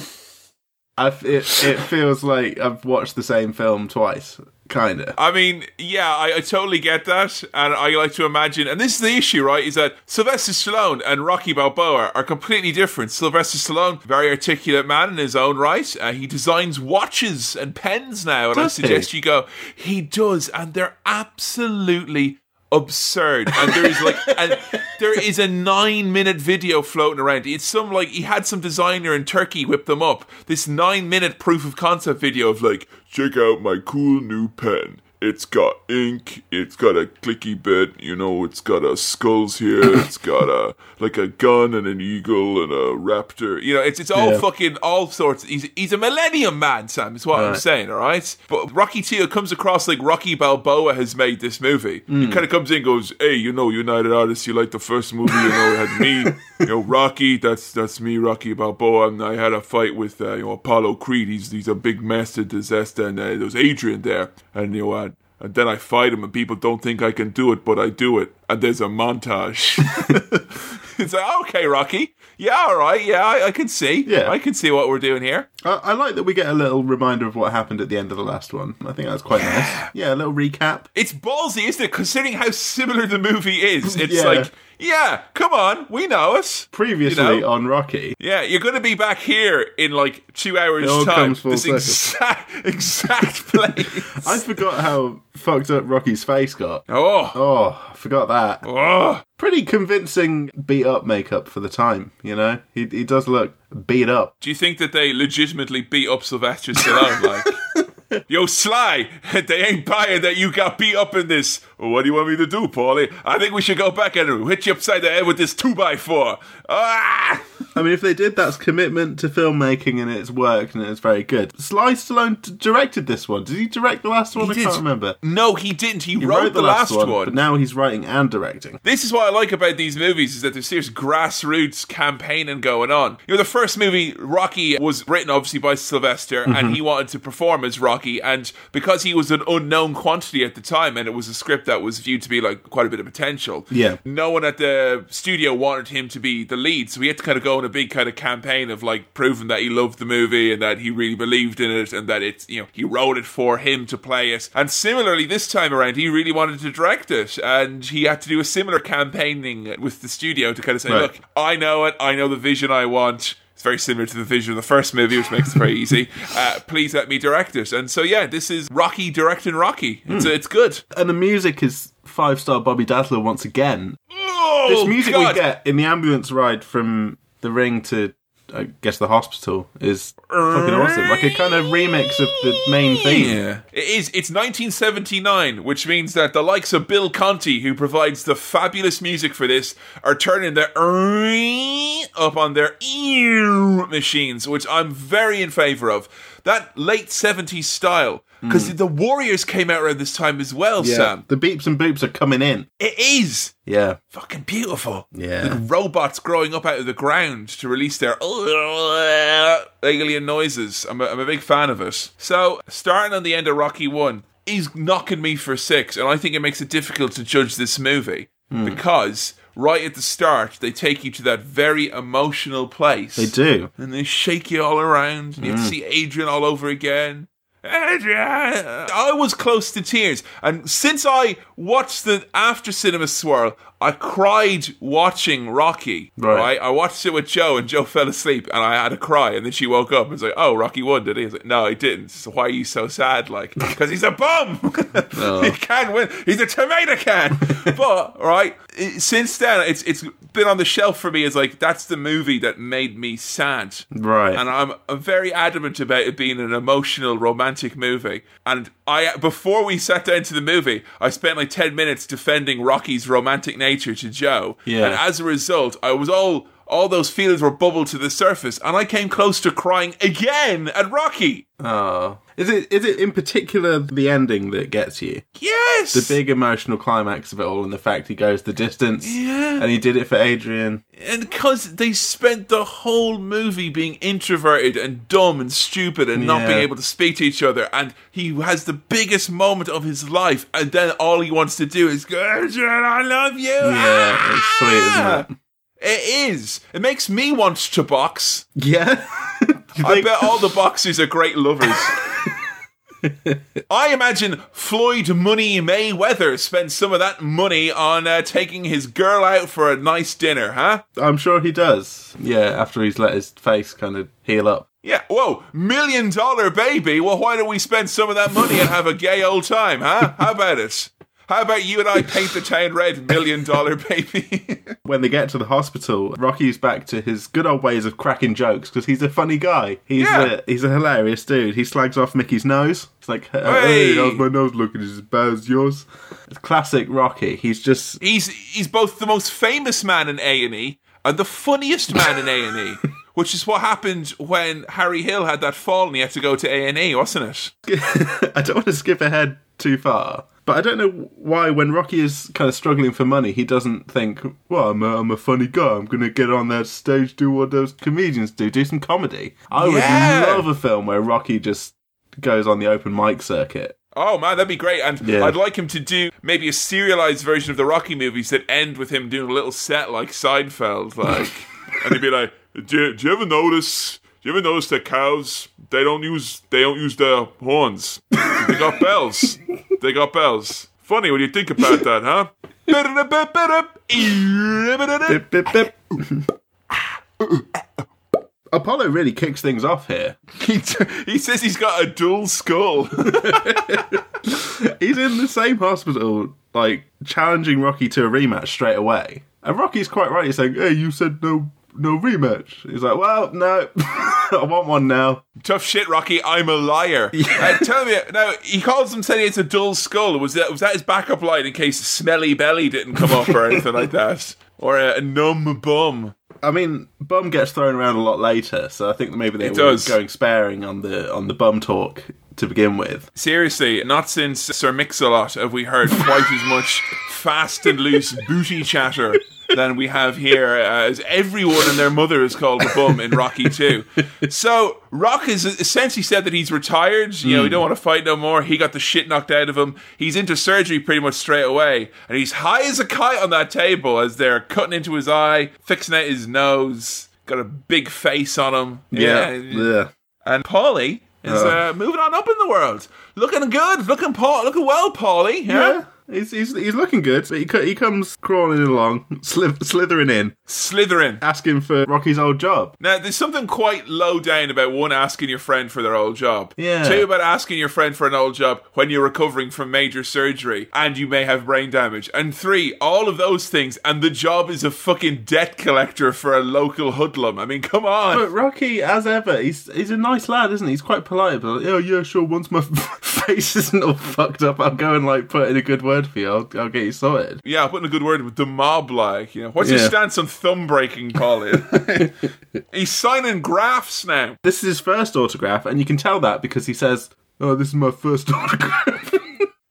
I it it feels like I've watched the same film twice. Kind of.
I mean, yeah, I, I totally get that, and I like to imagine. And this is the issue, right? Is that Sylvester Stallone and Rocky Balboa are completely different. Sylvester Stallone, very articulate man in his own right. Uh, he designs watches and pens now, and I
Does he?
suggest you go. He does, and they're absolutely absurd. And there is like, and there is a nine-minute video floating around. It's some like he had some designer in Turkey whip them up. This nine-minute proof of concept video of like, check out my cool new pen. It's got ink. It's got a clicky bit. You know, it's got a skulls here. It's got a like a gun and an eagle and a raptor. You know, it's it's all
Yeah.
fucking all sorts. He's he's a millennium man, Sam. Is what I'm
Right.
saying. All right, but Rocky Two comes across like Rocky Balboa has made this movie. He kind of comes in, and goes, "Hey, you know, United Artists. You like the first movie? You know, it had me. You know, Rocky. That's that's me, Rocky Balboa. And I had a fight with uh, you know Apollo Creed. He's he's a big master disaster. And uh, there was Adrian there, and you know." Uh, and then I fight him, and people don't think I can do it, but I do it. And there's a montage. it's like, okay, Rocky. Yeah, all right. Yeah, I, I can see.
Yeah.
I can see what we're doing here.
I, I like that we get a little reminder of what happened at the end of the last one. I think that's quite nice. Yeah, a little recap.
It's ballsy, isn't it? Considering how similar the movie is. It's
Yeah.
like, yeah, come on, we know us.
Previously
You know?
on Rocky.
Yeah, you're going to be back here in like two hours' time.
comes full
This
circle.
exact, exact place.
I forgot how fucked up Rocky's face got.
oh,
Oh, I forgot that.
oh.
Pretty convincing beat up makeup for the time, you know? He, he does look beat up.
Do you think that they legitimately beat up Sylvester Stallone? Like, yo, Sly, they ain't buying that you got beat up in this. Well, what do you want me to do, Paulie? I think we should go back and hit you upside the head with this two by four. Ah!
I mean, if they did, that's commitment to filmmaking and it's worked and it's very good. Sly Stallone d- directed this one. Did he direct the last one? I
did.
can't remember.
No, he didn't. He,
He
wrote, the last, one.
but now he's writing and directing.
This is what I like about these movies is that there's serious grassroots campaigning going on. You know, the first movie, Rocky, was written obviously by Sylvester,
Mm-hmm.
and he wanted to perform as Rocky, and because he was an unknown quantity at the time, and it was a script that was viewed to be like quite a bit of potential.
Yeah.
no one at the studio wanted him to be the lead, so he had to kind of go on a big kind of campaign of like proving that he loved the movie and that he really believed in it, and that it's you know he wrote it for him to play it. And similarly, this time around, he really wanted to direct it, and he had to do a similar campaigning with the studio to kind of say,
Right.
"Look, I know it. I know the vision I want." It's very similar to the vision of the first movie, which makes it very easy. Uh, please let me direct it. And so, yeah, this is Rocky directing Rocky. It's, it's good.
And the music is five star Bobby Dazzler once again.
Oh,
This music
God.
we get in the ambulance ride from the ring to, I guess, the hospital is fucking awesome. Like a kind of remix of the main theme.
Yeah. It is. It's 1979, which means that the likes of Bill Conti, who provides the fabulous music for this, are turning their up on their machines, which I'm very in favor of. that late 70s style. Because the Warriors came out around this time as well,
Yeah.
Sam.
The beeps and boops are coming in.
It is
Yeah.
fucking beautiful.
Yeah.
The robots growing up out of the ground to release their alien noises. I'm a, I'm a big fan of it. So, starting on the end of Rocky 1, he's knocking me for six, and I think it makes it difficult to judge this movie
Hmm.
because right at the start, they take you to that very emotional place.
They do.
And they shake you all around, and you
Mm.
have to see Adrian all over again. I was close to tears. And since I watched the after cinema swirl, I cried watching Rocky.
Right.
Right. I watched it with Joe, and Joe fell asleep, and I had to cry. And then she woke up and was like, "Oh, Rocky won, did he?" I was like, "No, he didn't." So why are you so sad? Like, because he's a bum. Oh. he can't win. He's a tomato can. but right, since then, it's it's been on the shelf for me as like that's the movie that made me sad.
Right.
And I'm, I'm very adamant about it being an emotional, romantic movie. And I, before we sat down to the movie, I spent like 10 minutes defending Rocky's romantic nature to Joe.
Yeah.
And as a result, I was all, all those feelings were bubbled to the surface. And I came close to crying again at Rocky.
Oh. Is it is it in particular the ending that gets you?
Yes.
The big emotional climax of it all and the fact he goes the distance.
Yeah.
And he did it for Adrian.
And because they spent the whole movie being introverted and dumb and stupid and not being able to speak to each other, and he has the biggest moment of his life, and then all he wants to do is go, Adrian, I love you.
Yeah, it's sweet,
Ah!
isn't it?
It is. It makes me want to box.
Yeah.
I bet all the boxers are great lovers. I imagine Floyd Money Mayweather spent some of that money on uh, taking his girl out for a nice dinner, huh?
I'm sure he does. Yeah, after he's let his face kind of heal up.
Yeah, whoa, million dollar baby. Well, why don't we spend some of that money and have a gay old time, huh? How about it? How about you and I paint the town red, million dollar baby?
When they get to the hospital, Rocky's back to his good old ways of cracking jokes because he's a funny guy. He's
Yeah.
a, he's a hilarious dude. He slags off Mickey's nose. It's like, hey,
Hey.
how's my nose looking? As bad as yours? It's classic Rocky. He's just
he's he's both the most famous man in A and E and the funniest man in A and E, which is what happened when Harry Hill had that fall and he had to go to A and E, wasn't it?
I don't want to skip ahead too far, but I don't know why when Rocky is kind of struggling for money, he doesn't think, "Well, I'm a, I'm a funny guy. I'm going to get on that stage, do what those comedians do, do some comedy." I
Yeah.
would love a film where Rocky just goes on the open mic circuit.
Oh man, that'd be great. And
Yeah.
I'd like him to do maybe a serialized version of the Rocky movies that end with him doing a little set like Seinfeld, like, and he'd be like, do you, "Do you ever notice? Do you ever notice that cows they don't use they don't use their horns? They got bells. They got bells. Funny when you think about that, huh?"
Bip, bip, bip. Apollo really kicks things off here.
He, t- he says he's got a dual skull.
He's in the same hospital, like challenging Rocky to a rematch straight away. And Rocky's quite right. He's saying, "Hey, you said no, no rematch." He's like, "Well, no, I want one now."
Tough shit, Rocky. I'm a liar. Uh, tell me now. He calls him saying it's a dull skull. Was that was that his backup line in case smelly belly didn't come up or anything like that, or a, a numb bum?
I mean, bum gets thrown around a lot later, so I think maybe they
It
were
does.
going sparing on the on the bum talk to begin with.
Seriously, not since Sir Mix-a-Lot have we heard quite as much fast and loose booty chatter than we have here, uh, as everyone and their mother is called a bum in Rocky 2. So, Rock has essentially said that he's retired. You know, he don't want to fight no more. He got the shit knocked out of him. He's into surgery pretty much straight away. And he's high as a kite on that table as they're cutting into his eye, fixing out his nose. Got a big face on him.
yeah. Yeah.
And Paulie is
Oh.
uh, moving on up in the world. Looking good. Looking Paul. Looking well, Paulie. Yeah.
Yeah, he's, he's he's looking good, but he he comes crawling along, sli- slithering in,
Slithering.
asking for Rocky's old job.
Now, there's something quite low down about one asking your friend for their old job.
Yeah.
Two about asking your friend for an old job when you're recovering from major surgery and you may have brain damage. And three, all of those things, and the job is a fucking debt collector for a local hoodlum. I mean, come on.
But Rocky, as ever, he's he's a nice lad, isn't he? He's quite polite, but like, oh yeah, sure. Once my face isn't all fucked up, I'll go and like put in a good word for you. I'll, I'll get you sorted.
Yeah, I'll put in a good word with the mob, like, you know. What's
Yeah.
stance on thumb breaking, Colin? He's signing graphs now.
This is his first autograph, and you can tell that because he says, "Oh, this is my first autograph."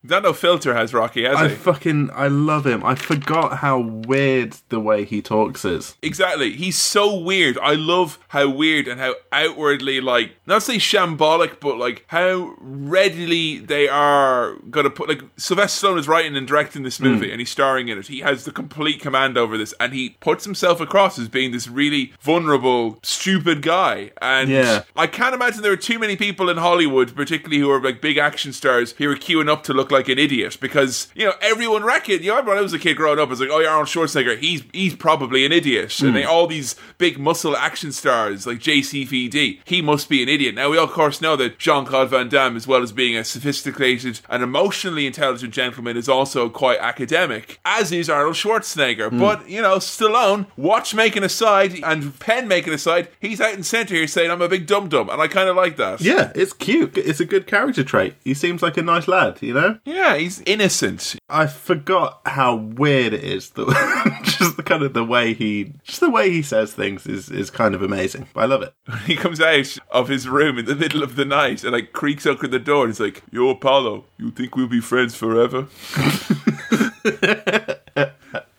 That no filter has Rocky, has
I
he?
fucking I love him. I forgot how weird the way he talks is.
Exactly. He's so weird. I love how weird and how outwardly, like, not say shambolic, but like how readily they are going to put. Like, Sylvester Stallone is writing and directing this hmm. movie and he's starring in it. He has the complete command over this and he puts himself across as being this really vulnerable, stupid guy. And
Yeah.
I can't imagine there are too many people in Hollywood, particularly who are like big action stars, who are queuing up to look like an idiot because you know everyone reckon. You know, when I was a kid growing up, I was like, "Oh, yeah, Arnold Schwarzenegger, he's he's probably an idiot." And hmm. they, all these big muscle action stars like JCVD, he must be an idiot. Now we all, of course know that Jean Claude Van Damme, as well as being a sophisticated and emotionally intelligent gentleman, is also quite academic, as is Arnold Schwarzenegger. Hmm. But you know, Stallone, watchmaking aside and pen making aside, he's out in centre here saying, "I'm a big dum dum," and I kind of like that.
Yeah, it's cute. It's a good character trait. He seems like a nice lad, you know?
Yeah, he's innocent.
I forgot how weird it is. That just the kind of the way he, just the way he says things is is kind of amazing. I love it.
He comes out of his room in the middle of the night and like creaks open the door. And he's like, "Yo, Apollo, you think we'll be friends forever?"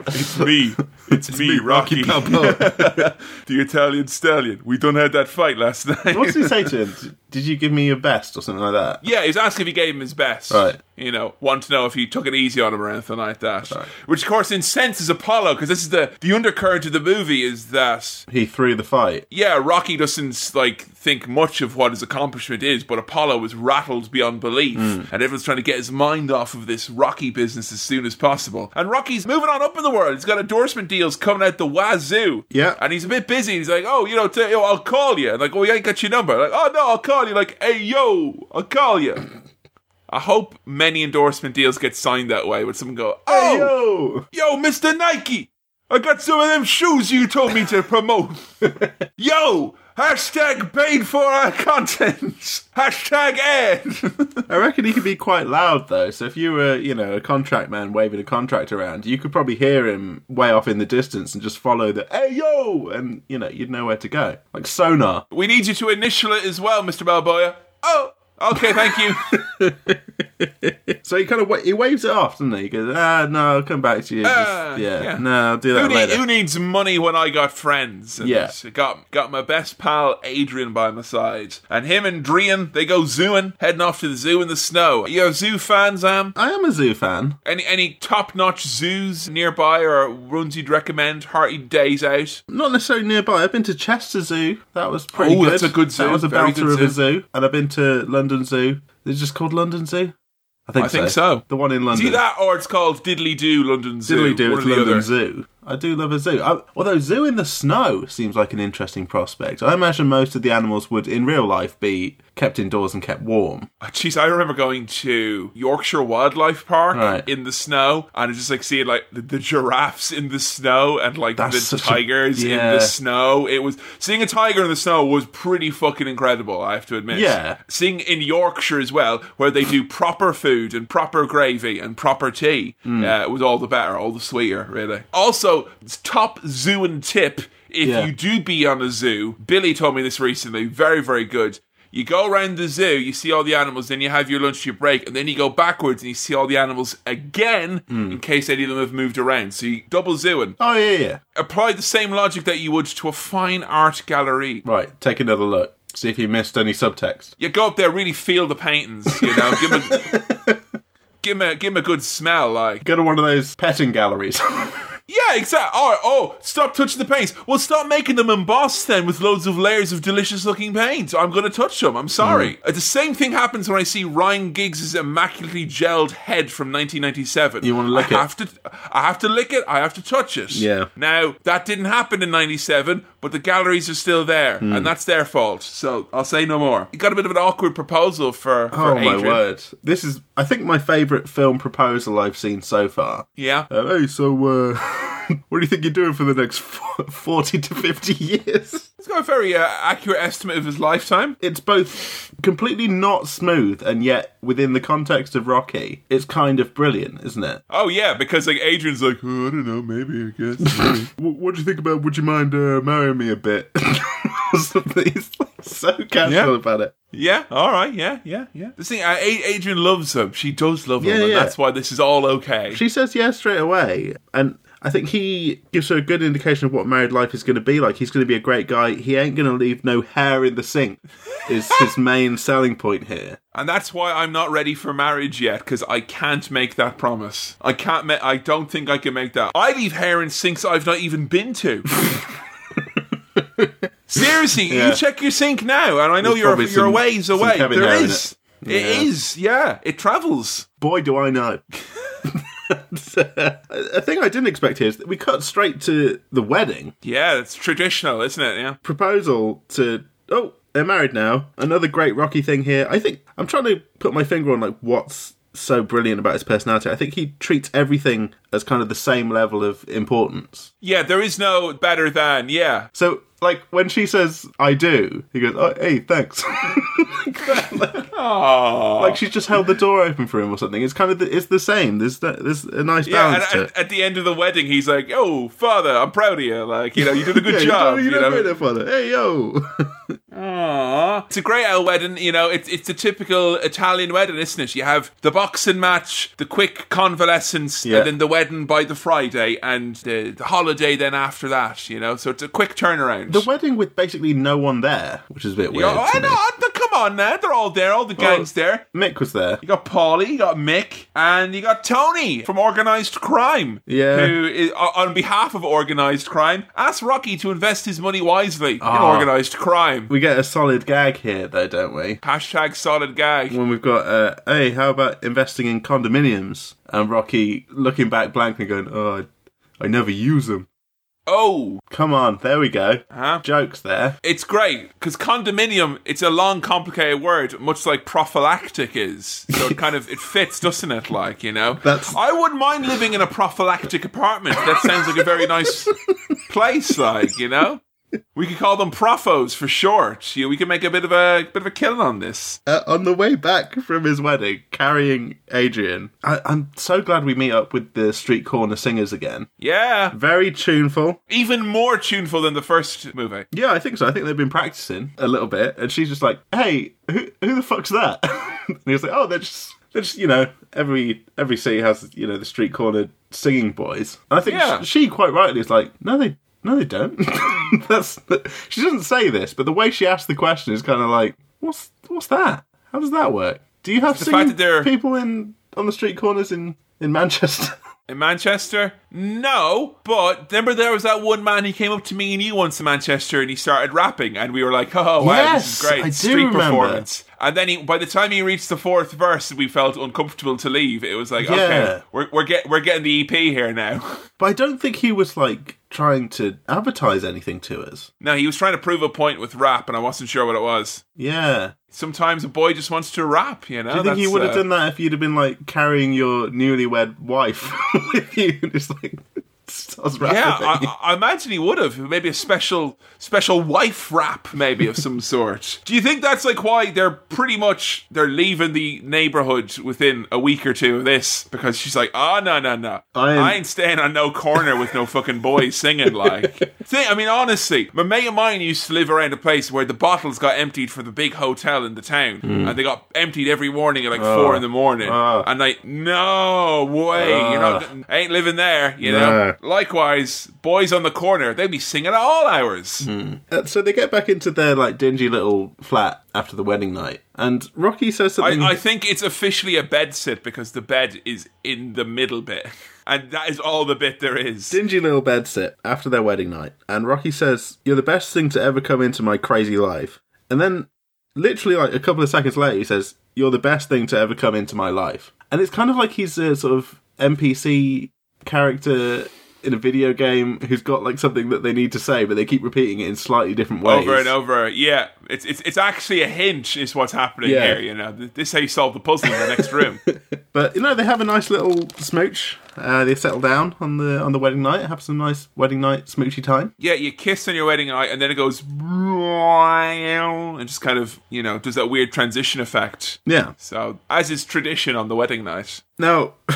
it's me. It's, me, Rocky,
Balboa.
the Italian stallion. We done had that fight last night.
What did he say to him? Did you give me your best or something like that?
Yeah, he was asking if he gave him his best.
Right.
You know, want to know if he took it easy on him or anything like that. Right. Which, of course, incenses Apollo because this is the the undercurrent of the movie is that
He threw the fight.
yeah, Rocky doesn't like think much of what his accomplishment is, but Apollo was rattled beyond belief, hmm. and everyone's trying to get his mind off of this Rocky business as soon as possible. And Rocky's moving on up in the world. He's got endorsement deals coming out the wazoo.
Yeah.
and he's a bit busy. He's like, oh, you know, t- yo, I'll call you. Like, oh, I ain't got your number. Like, oh no, I'll call you. Like, hey, yo, I'll call you. I hope many endorsement deals get signed that way. Where someone go, oh,
Yo!
Yo, Mr. Nike, I got some of them shoes you told me to promote. Yo, hashtag paid for our content. Hashtag ad.
I reckon he could be quite loud though. So if you were, you know, a contract man waving a contract around, you could probably hear him way off in the distance and just follow the "Hey yo!" and you know you'd know where to go, like sonar.
we need you to initial it as well, Mr. Balboa. Oh, okay, thank you.
So he kind of wa- he waves it off, doesn't he? He goes, "Ah, no, I'll come back to you." Just-
Ah,
yeah,
yeah.
no, I'll do
who,
that
need,
later.
who needs money when I got friends? And
Yeah.
Got, got my best pal Adrian by my side. And him and Drian, they go zooing, heading off to the zoo in the snow. Are you a zoo fan, Zam?
I am a zoo fan.
Any any top notch zoos nearby or runs you'd recommend? Hearty days out.
Not necessarily nearby. I've been to Chester Zoo. That was pretty
Oh,
good.
that's a good zoo.
That was a
Very
belter
good
of a
zoo.
And I've been to London Zoo. Is it just called London Zoo? I think
I think so.
The one in London.
See that, or it's called Diddly Do London Zoo.
Diddly do, it's London. Zoo. I do love a zoo. I, although zoo in the snow seems like an interesting prospect. I imagine most of the animals would, in real life, be kept indoors and kept warm.
Jeez, I remember going to Yorkshire Wildlife Park
Right.
in the snow, and just like seeing like the, the giraffes in the snow and like
That's
the
such a-
tigers in the snow. It was seeing a tiger in the snow was pretty fucking incredible. I have to admit.
Yeah.
Seeing in Yorkshire as well, where they do proper food and proper gravy and proper tea,
Hmm.
uh, it was all the better, all the sweeter, really. Also, top zoo and tip. If
Yeah.
you do be on a zoo, Billy told me this recently, very, very good. You go around the zoo, you see all the animals, then you have your lunch, your break, and then you go backwards and you see all the animals again
Hmm.
in case any of them have moved around. So you double zooing.
Oh, yeah, yeah.
Apply the same logic that you would to a fine art gallery.
Right, take another look. See if you missed any subtext.
You go up there, really feel the paintings, you know, give them a, give 'em a, give 'em a good smell, like.
Go to one of those petting galleries.
Yeah, exactly. Oh, oh, stop touching the paints. Well, stop making them embossed then with loads of layers of delicious looking paint. I'm going to touch them. I'm sorry. Uh, The same thing happens when I see Ryan Giggs' immaculately gelled head from 1997.
You wanna lick
I
it?
Have to, I have to lick it. I have to touch it.
Yeah.
Now, that didn't happen in 97, but the galleries are still there,
Hmm.
and that's their fault. So I'll say no more. You got a bit of an awkward proposal for, for
oh, my word. This is, I think, my favourite film proposal I've seen so far.
Yeah.
Uh, hey, so, uh, what do you think you're doing for the next 40 to 50 years?
He's got a very uh, accurate estimate of his lifetime.
It's both completely not smooth and yet within the context of Rocky, it's kind of brilliant, isn't it?
Oh yeah, because like Adrian's like, oh, I don't know, maybe I guess.
What, what do you think about would you mind uh, marrying me a bit? Something. He's like so casual
Yeah.
about it.
yeah, all right, yeah, yeah, yeah. The thing, uh, Adrian loves him. She does love him,
Yeah,
and
yeah.
that's why this is all okay.
She says yes straight away, and I think he gives her a good indication of what married life is going to be like. He's going to be a great guy. He ain't going to leave no hair in the sink. Is his main selling point here?
And that's why I'm not ready for marriage yet, because I can't make that promise. I can't. Ma- I don't think I can make that. I leave hair in sinks I've not even been to. Seriously,
Yeah.
you check your sink now, and I know
There's
you're you're
some-
ways away. There is.
it.
It
Yeah.
is. Yeah, it travels.
Boy, do I know. a thing I didn't expect here is that we cut straight to the wedding
Yeah, it's traditional, isn't it? Yeah.
proposal to. Oh, they're married now. Another great Rocky thing here. I think I'm trying to put my finger on like what's so brilliant about his personality. I think he treats everything as kind of the same level of importance.
Yeah, there is no better than. Yeah.
So, like when she says "I do," he goes, oh, "Hey, thanks."
Aww.
like she's just held the door open for him or something. It's kind of the, it's the same. There's there's a nice
Yeah, and at, at the end of the wedding, he's like, "Oh, father, I'm proud of you. Like, you know, you did a good
Yeah,
job."
You
you know,
you don't know father. Hey yo.
Aww. It's a great old wedding, you know, it's, it's a typical Italian wedding, isn't it? You have the boxing match, the quick convalescence,
Yeah.
and then the wedding by the Friday, and the, the holiday then after that, you know? So it's a quick turnaround.
the wedding with basically no one there, which is a bit weird.
Yeah, I know, come on now, they're all there, all the gang's there.
Mick was there.
You got Paulie, you got Mick, and you got Tony from Organised Crime.
Yeah.
Who, is, on behalf of Organised Crime, asked Rocky to invest his money wisely in
Ah.
Organised Crime.
We get a solid gag here, though, don't we?
Hashtag solid gag.
When we've got, uh, hey, how about investing in condominiums? And Rocky looking back blankly, going, "Oh, I, I never use them."
Oh,
Come on, there we go.
Huh?
Jokes there.
it's great because condominium. It's a long, complicated word, much like prophylactic is. So it kind of it fits, doesn't it? Like you know,
That's-
I wouldn't mind living in a prophylactic apartment. That sounds like a very nice place. Like you know, we could call them profos for short. You, we could make a bit of a bit of a killing on this.
Uh, on the way back from his wedding, carrying Adrian, I, I'm so glad we meet up with the street corner singers again.
Yeah,
Very tuneful.
even more tuneful than the first movie.
Yeah, I think so. I think they've been practicing a little bit, and she's just like, "Hey, who, who the fuck's that?" and he was like, "Oh, they're just, they're just, you know, every every city has, you know, the street corner singing boys." And I think
Yeah.
sh- she quite rightly is like, "No, they, no, they don't." That's she doesn't say this, but the way she asked the question is kind of like, "What's what's that? How does that work? Do you have
The fact that they're-
people in on the street corners in in Manchester?"
In Manchester? No, but remember there was that one man, he came up to me and you once in Manchester and he started rapping and we were like, oh wow,
Yes,
this is great.
I do
Street
remember.
performance. And then he, by the time he reached the fourth verse, we felt uncomfortable to leave. It was like,
Yeah.
okay, we're, we're, get, we're getting the EP here now.
but I don't think he was like trying to advertise anything to us.
no, he was trying to prove a point with rap and I wasn't sure what it was.
Yeah.
Sometimes a boy just wants to rap, you know?
Do you think he would have
uh,
done that if you'd have been like carrying your newlywed wife with you and just like rapping?
Yeah, I, I imagine he would have. Maybe a special special wife rap, maybe of some sort. Do you think that's like why they're pretty much they're leaving the neighborhood within a week or two of this because she's like, oh no no no,
I am-
I ain't staying on no corner with no fucking boys singing like. Think, I mean, honestly, my mate of mine used to live around a place where the bottles got emptied for the big hotel in the town, hmm. and they got emptied every morning at like four oh. in the morning,
Oh.
and like, no way, you're not, ah. ain't living there, you know. Likewise, boys on the corner, they'd be singing at all hours.
Uh, so they get back into their like dingy little flat after the wedding night, and Rocky says something.
I, I think it's officially a bed sit because the bed is in the middle bit. And that is all the bit there is.
dingy little bed sit after their wedding night, and Rocky says, "You're the best thing to ever come into my crazy life." And then, literally, like a couple of seconds later, he says, "You're the best thing to ever come into my life." And it's kind of like he's a sort of NPC character in a video game who's got like something that they need to say, but they keep repeating it in slightly different ways.
over and over. Yeah, it's it's it's actually a hint is what's happening
Yeah.
here. You know, this is how you solve the puzzle in the next room.
But you know, they have a nice little smooch. Uh, they settle down on the on the wedding night, have some nice wedding night smoochy time.
yeah, you kiss on your wedding night, and then it goes and just kind of you know does that weird transition effect.
Yeah.
So as is tradition on the wedding night.
Now,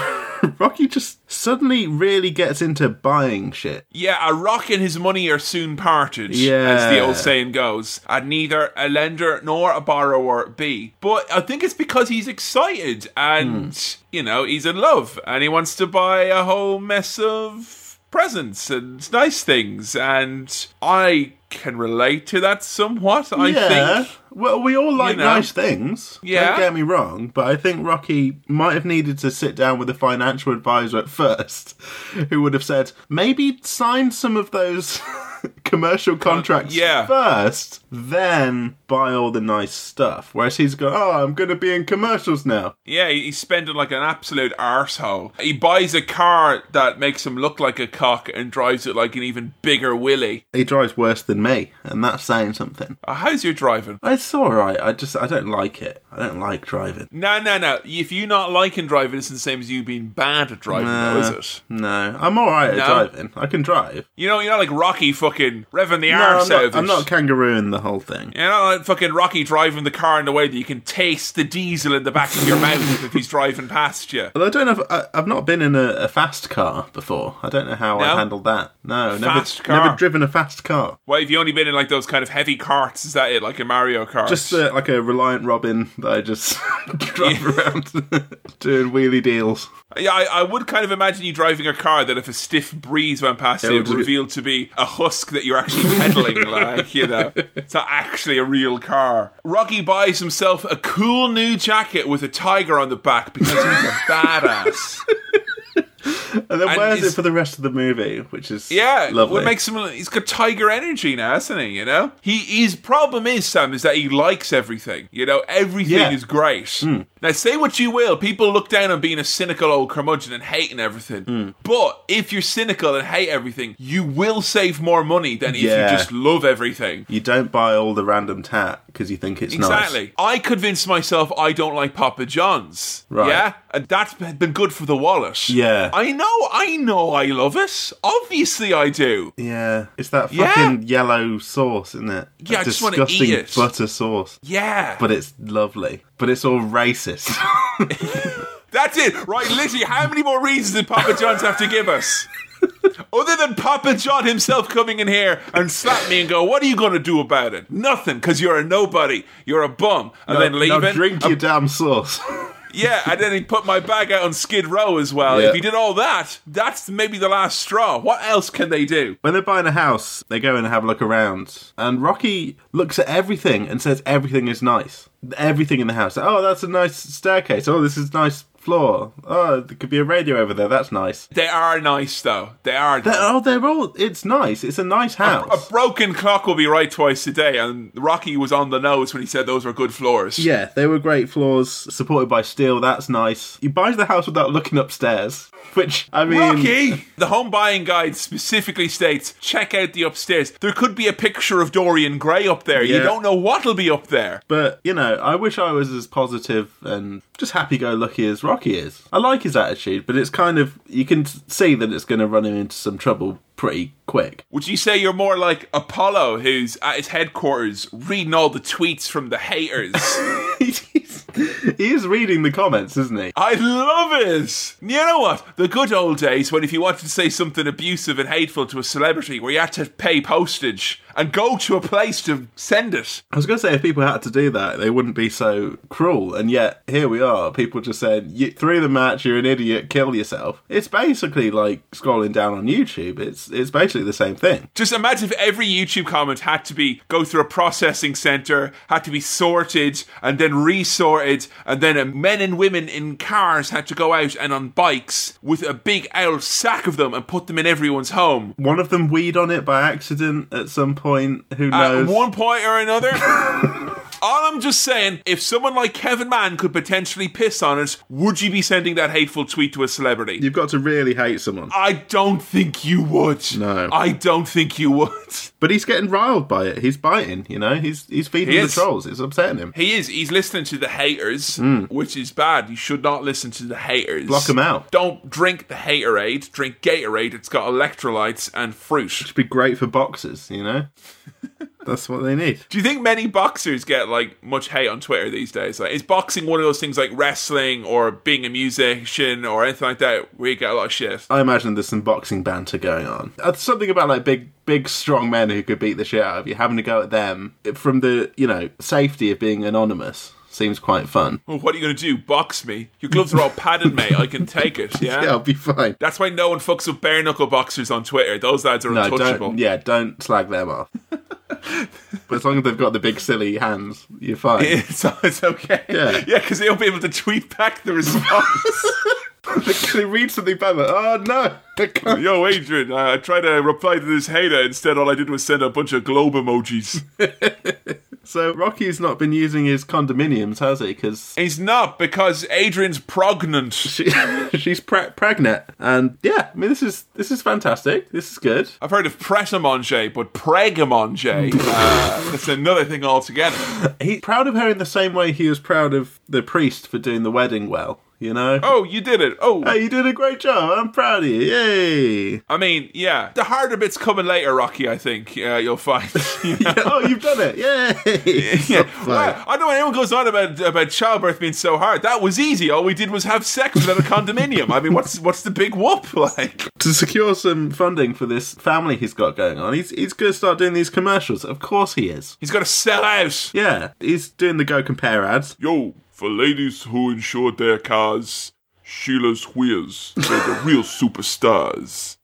Rocky just suddenly really gets into buying shit.
Yeah, a rock and his money are soon parted,
yeah.
as the old saying goes, and neither a lender nor a borrower be. But I think it's because he's excited and,
Hmm.
you know, he's in love and he wants to buy a whole mess of presents and nice things. And I can relate to that somewhat, I
yeah.
think.
Well, we all like
know.
nice things.
Yeah.
Don't get me wrong, but I think Rocky might have needed to sit down with a financial advisor at first, who would have said, maybe sign some of those commercial contracts
yeah.
first, then buy all the nice stuff. Whereas he's going, oh, I'm going to be in commercials now.
Yeah, he's spending like an absolute arsehole. He buys a car that makes him look like a cock and drives it like an even bigger willy.
He drives worse than me, and that's saying something.
Uh, how's your driving?
It's all right. I just I don't like it. I don't like driving.
No, no, no. If you not liking driving, it's the same as you being bad at driving, though, is it?
No, I'm all right at
No?
driving. I can drive.
You know, you're not like Rocky fucking revving the
No,
arse
I'm
out
not,
of
I'm not kangarooing the whole thing.
You know, like fucking Rocky driving the car in the way that you can taste the diesel in the back of your mouth if he's driving past you.
Well, I don't know. If, I, I've not been in a, a fast car before. I don't know how
No?
I handled that. No,
Fast
never,
car.
never driven a fast car.
Well, have you only been in like those kind of heavy carts? Is that it? Like a Mario Kart?
Just uh, like a Reliant Robin that I just drive around doing wheelie deals.
Yeah, I, I would kind of imagine you driving a car that if a stiff breeze went past it,
it would-
reveal to be a husk that you're actually pedaling, like, you know. It's not actually a real car. Rocky buys himself a cool new jacket with a tiger on the back because he's a badass.
And then
And
wears it for the rest of the movie, which is
Yeah,
lovely.
what makes him? He's got tiger energy now, hasn't he? You know, he his problem is Sam is that he likes everything. You know, everything
Yeah.
is great.
Hmm.
Now, say what you will, people look down on being a cynical old curmudgeon and hating everything.
Hmm.
But if you're cynical and hate everything, you will save more money than if
Yeah.
you just love everything.
you don't buy all the random tat because you think it's
Exactly.
nice.
I convinced myself I don't like Papa John's.
Right.
Yeah, and that's been good for the wallet.
Yeah.
I know. I know. I love it. Obviously, I do.
Yeah, it's that
Yeah.
fucking yellow sauce, isn't it?
Yeah, I just wanna
disgusting
eat it.
butter sauce.
Yeah.
But it's lovely. But it's all racist.
That's it, right? Literally, how many more reasons did Papa John's have to give us? Other than Papa John himself coming in here and slap me and go, "What are you going to do about it? Nothing, because you're a nobody. You're a bum." And then
Now
leaving.
drink your damn sauce.
yeah, and then he put my bag out on Skid Row as well.
Yeah.
If he did all that, that's maybe the last straw. What else can they do?
when they're buying a house, they go and have a look around, and Rocky looks at everything and says everything is nice. Everything in the house. Oh, that's a nice staircase. Oh, this is nice floor. Oh, there could be a radio over there. That's nice.
They are nice, though. They are.
They're, oh, they're all. It's nice. It's a nice house.
a broken clock will be right twice a day, and Rocky was on the nose when he said those were good floors.
Yeah, they were great floors, supported by steel. That's nice. He buys the house without looking upstairs, which I mean,
Rocky! The home buying guide specifically states check out the upstairs. There could be a picture of Dorian Gray up there. You don't know what'll be up there.
But you know, I wish I was as positive and just happy-go-lucky as Rocky is. I like his attitude, but it's kind of you can see that it's going to run him into some trouble pretty quick.
Would you say you're more like Apollo, who's at his headquarters reading all the tweets from the haters?
He is reading the comments, isn't he?
I love it! You know what? The good old days when if you wanted to say something abusive and hateful to a celebrity, where you had to pay postage and go to a place to send it.
I was going to say if people had to do that, they wouldn't be so cruel. And yet here we are, people just saying, "You through the match, you're an idiot, kill yourself." It's basically like scrolling down on YouTube. It's it's basically the same thing.
Just imagine if every YouTube comment had to be go through a processing center, had to be sorted and then resorted, and then uh, men and women in cars had to go out and on bikes with a big old sack of them and put them in everyone's home.
One of them weed on it by accident at some point. Who
At
knows?
one point or another, All I'm just saying, if someone like Kevin Mann could potentially piss on it, would you be sending that hateful tweet to a celebrity?
You've got to really hate someone.
I don't think you would.
No.
I don't think you would.
But he's getting riled by it. He's biting, you know? He's he's feeding
He
the trolls. It's upsetting him.
He is. He's listening to the haters, hmm. which is bad. You should not listen to the haters.
Block them out.
Don't drink the haterade. Drink Gatorade. It's got electrolytes and fruit.
It'd be great for boxers, you know? That's what they need.
Do you think many boxers get like much hate on Twitter these days? Like, is boxing one of those things like wrestling or being a musician or anything like that where you get a lot of shit?
I imagine there's some boxing banter going on. Uh, something about like big, big, strong men who could beat the shit out of you, having to go at them from the, you know, safety of being anonymous seems quite fun.
Well, what are you going to do? Box me? Your gloves are all padded, mate. I can take it. Yeah.
Yeah, I'll be fine.
That's why no one fucks with bare knuckle boxers on Twitter. Those lads are
No,
untouchable.
don't. Yeah, don't slag them off. but as long as they've got the big silly hands, you're fine.
It's, it's okay.
Yeah.
yeah, because they'll be able to tweet back the response.
they read something like, oh no,
Yo, Adrian, uh, I tried to reply to this hater. Instead, all I did was send a bunch of globe emojis.
So Rocky's not been using his condominiums, has he? Because
He's not because Adrian's pregnant.
she, she's pre- pregnant, and yeah, I mean this is this is fantastic. This is good.
I've heard of pret-a-manger, but preg-a-manger, uh, that's another thing altogether.
He's proud of her in the same way he was proud of the priest for doing the wedding well. You know.
Oh, you did it. Oh,
Hey, you did a great job. I'm proud of you. Yay!
I mean, yeah. The harder bits coming later, Rocky, I think, uh, you'll find. You know?
oh, you've done it. Yay!
Yeah, well, I don't know when anyone goes on about about childbirth being so hard. That was easy. All we did was have sex without a condominium. I mean, what's what's the big whoop like?
to secure some funding for this family he's got going on, he's he's going to start doing these commercials. Of course he is.
He's got to sell out.
Yeah, he's doing the Go Compare ads.
Yo, for ladies who insured their cars, Sheila's wheels. They're the real superstars.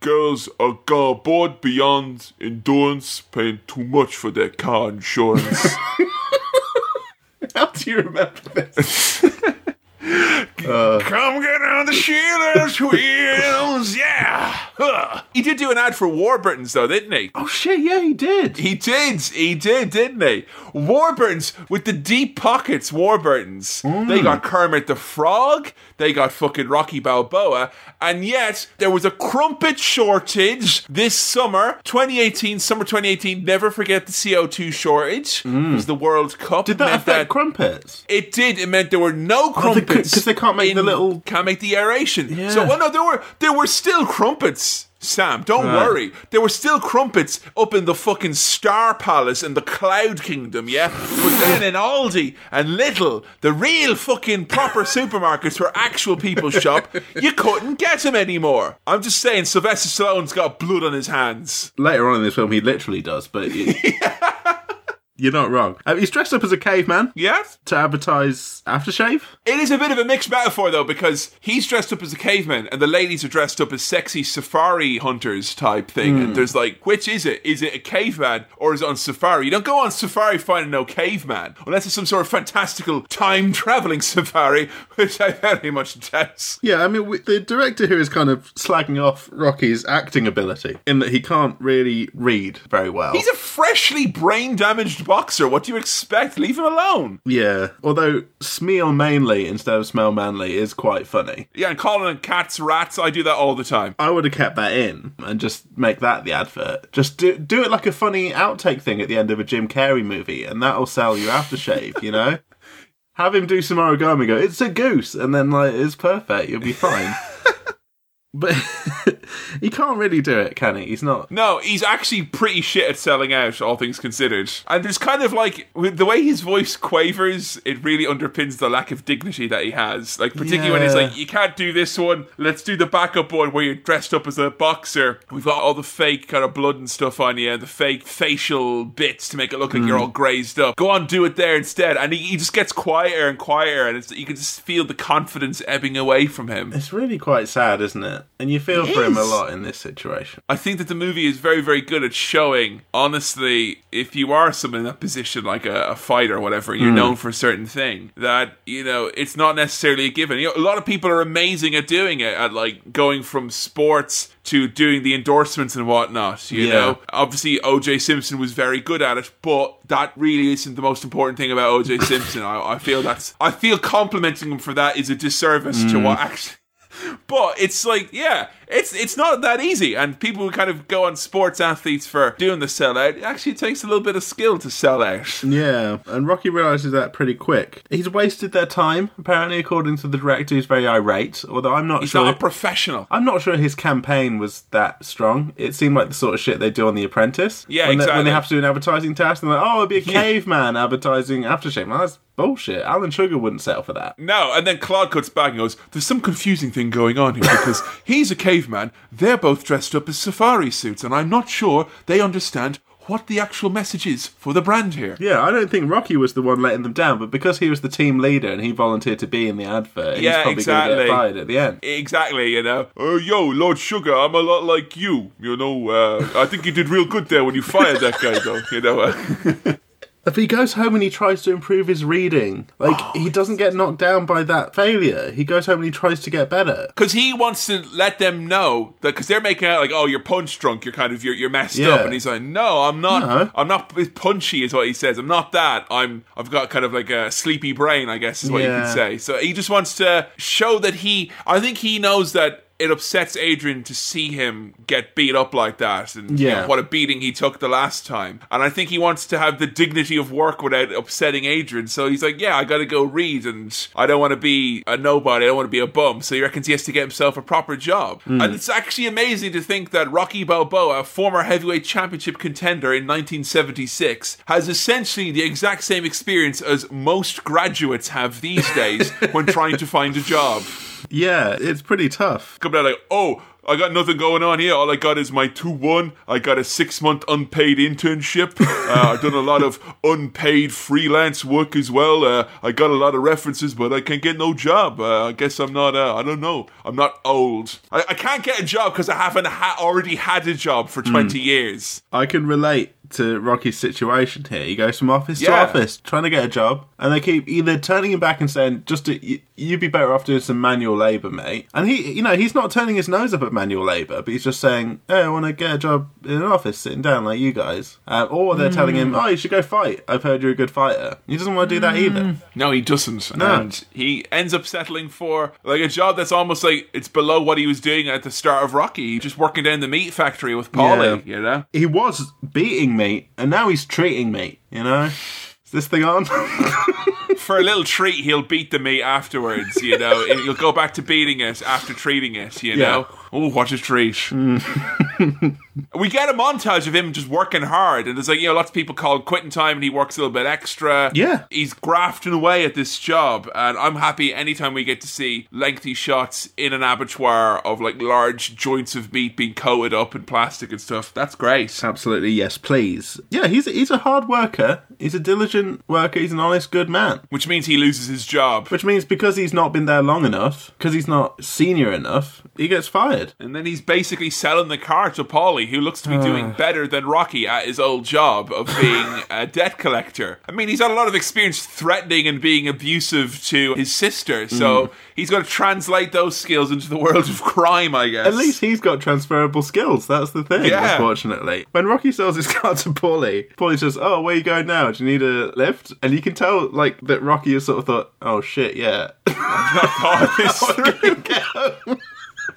Girls are bored beyond endurance, paying too much for their car insurance.
How do you remember this?
Uh, Come get on the Sheila's wheels, yeah. Huh. He did do an ad for Warburton's though, didn't he?
oh shit! Yeah, he did.
He did, he did, didn't he? Warburton's with the deep pockets. Warburton's. Hmm. They got Kermit the Frog. They got fucking Rocky Balboa, and yet there was a crumpet shortage this summer, 2018, summer 2018. Never forget the CO2 shortage. Hmm. It was the World Cup.
Did that affect crumpets?
it did. It meant there were no
Oh, they
crumpets
'cause they can't make the little-
can't make the aeration.
Yeah.
So well, no, there were there were still crumpets. Sam, don't
Right.
worry. There were still crumpets up in the fucking Star Palace in the Cloud Kingdom, yeah? But then in Aldi and Lidl, the real fucking proper supermarkets where actual people shop, you couldn't get them anymore. I'm just saying, Sylvester Stallone's got blood on his hands.
Later on in this film, he literally does, but you, you're not wrong. Uh, he's dressed up as a caveman
Yes?
to advertise aftershave.
It is a bit of a mixed metaphor though, because he's dressed up as a caveman and the ladies are dressed up as sexy safari hunters type thing. And there's like, which is it? Is it a caveman or is it on safari? You don't go on safari finding no caveman unless it's some sort of fantastical time traveling safari, which I very much doubt.
Yeah, I mean, we, the director here is kind of slagging off Rocky's acting ability in that he can't really read very well.
He's a freshly brain damaged boxer. What do you expect? Leave him alone.
yeah, although Smeal mainly instead of Smell Manly is quite funny.
Yeah, and calling cats, rats, I do that all the time.
I would have kept that in and just make that the advert. Just do, do it like a funny outtake thing at the end of a Jim Carrey movie, and that'll sell you aftershave, you know? Have him do some origami, go, it's a goose, and then, like, it's perfect, you'll be fine. but he can't really do it, can he? He's not.
No, he's actually pretty shit at selling out, all things considered. And there's kind of like, the way his voice quavers, it really underpins the lack of dignity that he has. Like, particularly when he's like, you can't do this one, let's do the backup one where you're dressed up as a boxer. We've got all the fake kind of blood and stuff on you, the fake facial bits to make it look like you're hmm. all grazed up. Go on, do it there instead. And he, he just gets quieter and quieter, and it's, you can just feel the confidence ebbing away from him.
It's really quite sad, isn't it? Man, and you feel
He
for him a lot in this situation.
I think that the movie is very, very good at showing, honestly, if you are someone in that position, like a, a fighter or whatever, you're hmm. known for a certain thing, that, you know, it's not necessarily a given. You know, a lot of people are amazing at doing it, at like going from sports to doing the endorsements and whatnot, you
Yeah.
know? Obviously, OJ Simpson was very good at it, but that really isn't the most important thing about OJ Simpson. I, I feel that's, I feel complimenting him for that is a disservice to hmm. what actually. But it's like, yeah, it's it's not that easy. And people who kind of go on sports athletes for doing the sellout, it actually takes a little bit of skill to sell out.
Yeah, and Rocky realizes that pretty quick. He's wasted their time, apparently, according to the director, who's very irate. Although I'm not
He's
sure.
not a professional.
I'm not sure his campaign was that strong. It seemed like the sort of shit they do on The Apprentice.
Yeah,
when They, when they have to do an advertising task, and they're like, "Oh, it'd be a caveman advertising aftershave." Well, that's bullshit. Alan Sugar wouldn't settle for that.
No, and then Claude cuts back and goes, There's some confusing thing going on here because he's a caveman, they're both dressed up as safari suits, and I'm not sure they understand what the actual message is for the brand here.
Yeah, I don't think Rocky was the one letting them down, but because he was the team leader and he volunteered to be in the advert, he's
Yeah,
probably going to
exactly.
get fired at the end.
Exactly, you know. Oh, yo, Lord Sugar, I'm a lot like you. You know, uh, I think you did real good there when you fired that guy, though. You know, uh,
If he goes home and he tries to improve his reading, like he oh, doesn't get knocked down by that failure. He goes home and he tries to get better.
because he wants to let them know that because they're making out like, oh, you're punch drunk, you're kind of you're, you're messed
Yeah.
up, and he's like, no, I'm not.
No.
I'm not punchy, is what he says. I'm not that. I'm. I've got kind of like a sleepy brain, I guess, is what you
Yeah.
could say. So he just wants to show that he. I think he knows that. It upsets Adrian to see him get beat up like that, and you know, what a beating he took the last time. And I think he wants to have the dignity of work without upsetting Adrian. So he's like, "Yeah, I got to go read, and I don't want to be a nobody. I don't want to be a bum." So he reckons he has to get himself a proper job.
Hmm.
And it's actually amazing to think that Rocky Balboa, a former heavyweight championship contender in 1976, has essentially the exact same experience as most graduates have these days when trying to find a job.
Yeah, it's pretty tough.
Come down like, oh, I got nothing going on here. All I got is my 2 1. I got a six month unpaid internship. Uh, I've done a lot of unpaid freelance work as well. Uh, I got a lot of references, but I can't get no job. Uh, I guess I'm not, uh, I don't know. I'm not old. I, I can't get a job because I haven't ha- already had a job for 20 years.
I can relate to Rocky's situation here. He goes from office to office trying to get a job, and they keep either turning him back and saying, "Just to, you, you'd be better off doing some manual labour, mate." And he, you know, he's not turning his nose up at manual labour, but he's just saying, "Hey, I want to get a job in an office, sitting down like you guys." Um, or they're telling him, "Oh, you should go fight. I've heard you're a good fighter." He doesn't want to do that either.
No, he doesn't.
No.
And he ends up settling for like a job that's almost like it's below what he was doing at the start of Rocky. Just working down the meat factory with Paulie, you know?
He was beating meat, and now he's treating meat. You know, is this thing on?
For a little treat, he'll beat the meat afterwards, you know? he'll go back to beating it after treating it, you know? Oh, what a treat. Mm. we get a montage of him just working hard, and there's like, you know, lots of people call it quitting time, and he works a little bit extra.
Yeah.
He's grafting away at this job, and I'm happy anytime we get to see lengthy shots in an abattoir of like large joints of meat being coated up in plastic and stuff. That's great.
Absolutely, yes, please. Yeah, he's he's a hard worker. He's a diligent worker. He's an honest, good man.
Which means he loses his job.
Which means because he's not been there long enough, because he's not senior enough, he gets fired.
And then he's basically selling the car to Paulie, who looks to be doing ah. better than Rocky at his old job of being a debt collector. I mean, he's had a lot of experience threatening and being abusive to his sister, so hmm. he's got to translate those skills into the world of crime, I guess.
At least he's got transferable skills. That's the thing.
Yeah.
Unfortunately, when Rocky sells his car to Paulie, Paulie says, "Oh, where you going now? Do you need a lift?" And you can tell, like, that Rocky has sort of thought, "Oh shit, yeah."
thought this through.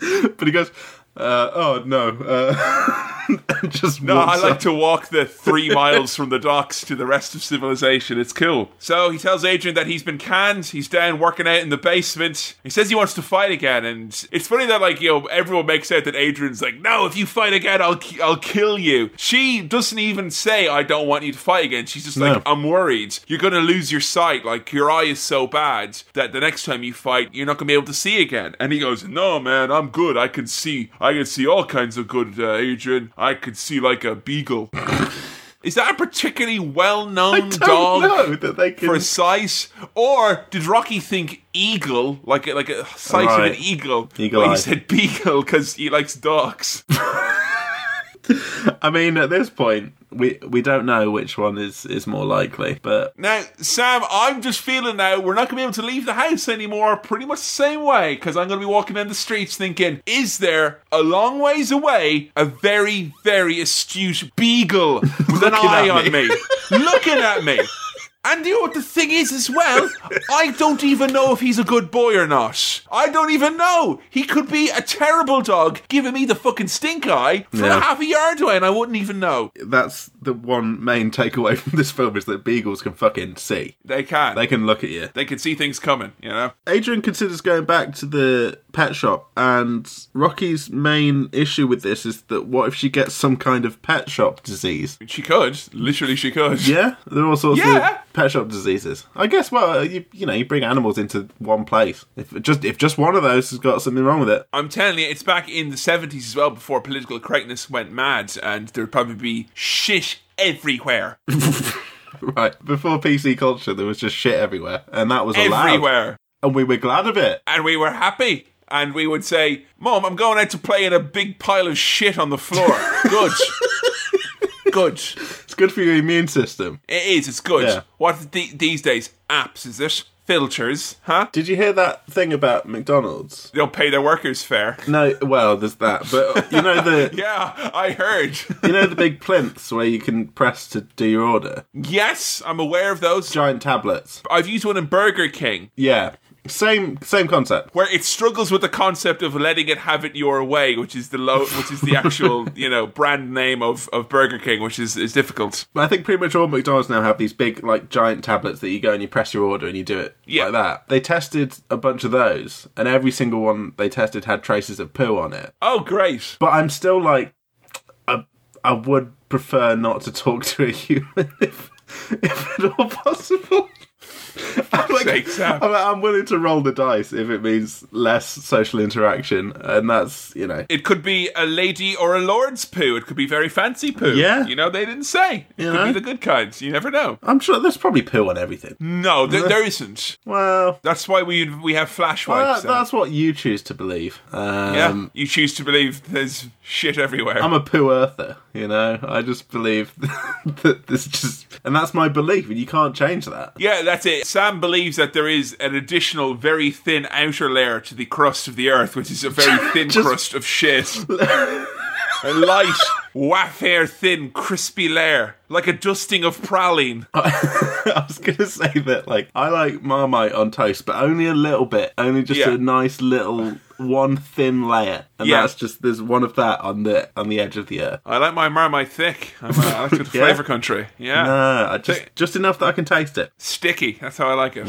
but he goes, uh, "Oh no." Uh, just
No, I like
off.
to walk the three miles from the docks to the rest of civilization. It's cool. So he tells Adrian that he's been canned. He's down working out in the basement. He says he wants to fight again, and it's funny that like you know everyone makes out that Adrian's like, no, if you fight again, I'll I'll kill you. She doesn't even say I don't want you to fight again. She's just like,
No.
I'm worried. You're gonna lose your sight. Like your eye is so bad that the next time you fight, you're not gonna be able to see again. And he goes, No, man, I'm good. I can see. I can see all kinds of good, uh, Adrian. I could see like a beagle. Is that a particularly well-known
I don't
dog
know that they can.
for size, or did Rocky think eagle, like a, like a size of an eagle?
Eagle
he said beagle because he likes dogs.
I mean, at this point, we we don't know which one is is more likely, but
Now, Sam, I'm just feeling now we're not going to be able to leave the house anymore pretty much the same way because I'm going to be walking down the streets thinking, is there a long ways away a very, very astute beagle with an eye
at
on
me.
me, looking at me? And you know what the thing is as well? I don't even know if he's a good boy or not. I don't even know. He could be a terrible dog giving me the fucking stink eye from
Yeah.
a half a yard away and I wouldn't even know.
that's the one main takeaway from this film is that beagles can fucking see.
They can.
They can look at you.
they can see things coming, you know?
Adrian considers going back to the pet shop, and Rocky's main issue with this is that what if she gets some kind of pet shop disease?
She could. Literally, she could.
Yeah, there are all sorts
Yeah.
of pet shop diseases. I guess. Well, uh, you you know, you bring animals into one place. If just if just one of those has got something wrong with it,
I'm telling you, it's back in the 70s as well, before political correctness went mad, and there'd probably be shit everywhere.
right? Before PC culture, there was just shit everywhere, and that was allowed,
everywhere.
and we were glad of it.
And we were happy. And we would say, Mom, I'm going out to play in a big pile of shit on the floor. Good. good.
It's good for your immune system.
It is, it's good.
Yeah.
What th- these days? Apps, is it? Filters, huh?
Did you hear that thing about McDonald's?
They don't pay their workers fair.
No, well, there's that, but you know the
Yeah, I heard.
you know the big plinths where you can press to do your order,
yes, I'm aware of those.
giant tablets.
I've used one in Burger King.
Yeah, same same concept.
where it struggles with the concept of letting it have it your way, which is the low, which is the actual you know brand name of, of Burger King, which is, is difficult.
But I think pretty much all McDonald's now have these big, like, giant tablets that you go and you press your order and you do it
Yeah.
like that. They tested a bunch of those, and every single one they tested had traces of poo on it.
Oh, great!
But I'm still like, I, I would prefer not to talk to a human if, if at all possible. I'm, like. I'm, I'm willing to roll the dice if it means less social interaction, and that's you know.
It could be a lady or a lord's poo. It could be very fancy poo.
Yeah.
you know they didn't say. It
You
could
know?
be the good kind. You never know.
I'm sure there's probably poo on everything.
No, there, there isn't.
Well,
That's why we we have flash wipes.
that-
Sam.
that's what you choose to believe. Um,
yeah, you choose to believe there's shit everywhere.
I'm a poo earther, you know. I just believe that this just, and that's my belief, and you can't change that.
Yeah, that's it. Sam believes that there is an additional, very thin outer layer to the crust of the Earth, which is a very thin
Just-
crust of shit. a light, waff-hair thin, crispy layer, like a dusting of praline.
I was gonna say that, like, I like Marmite on toast, but only a little bit, only just
Yeah.
a nice little one thin layer, and
Yeah.
that's just there's one of that on the on the edge of the earth.
I like my Marmite thick. I'm, uh, I like it
Yeah?
flavour country. Yeah.
No, I just just enough that I can taste it.
Sticky. That's how I like it.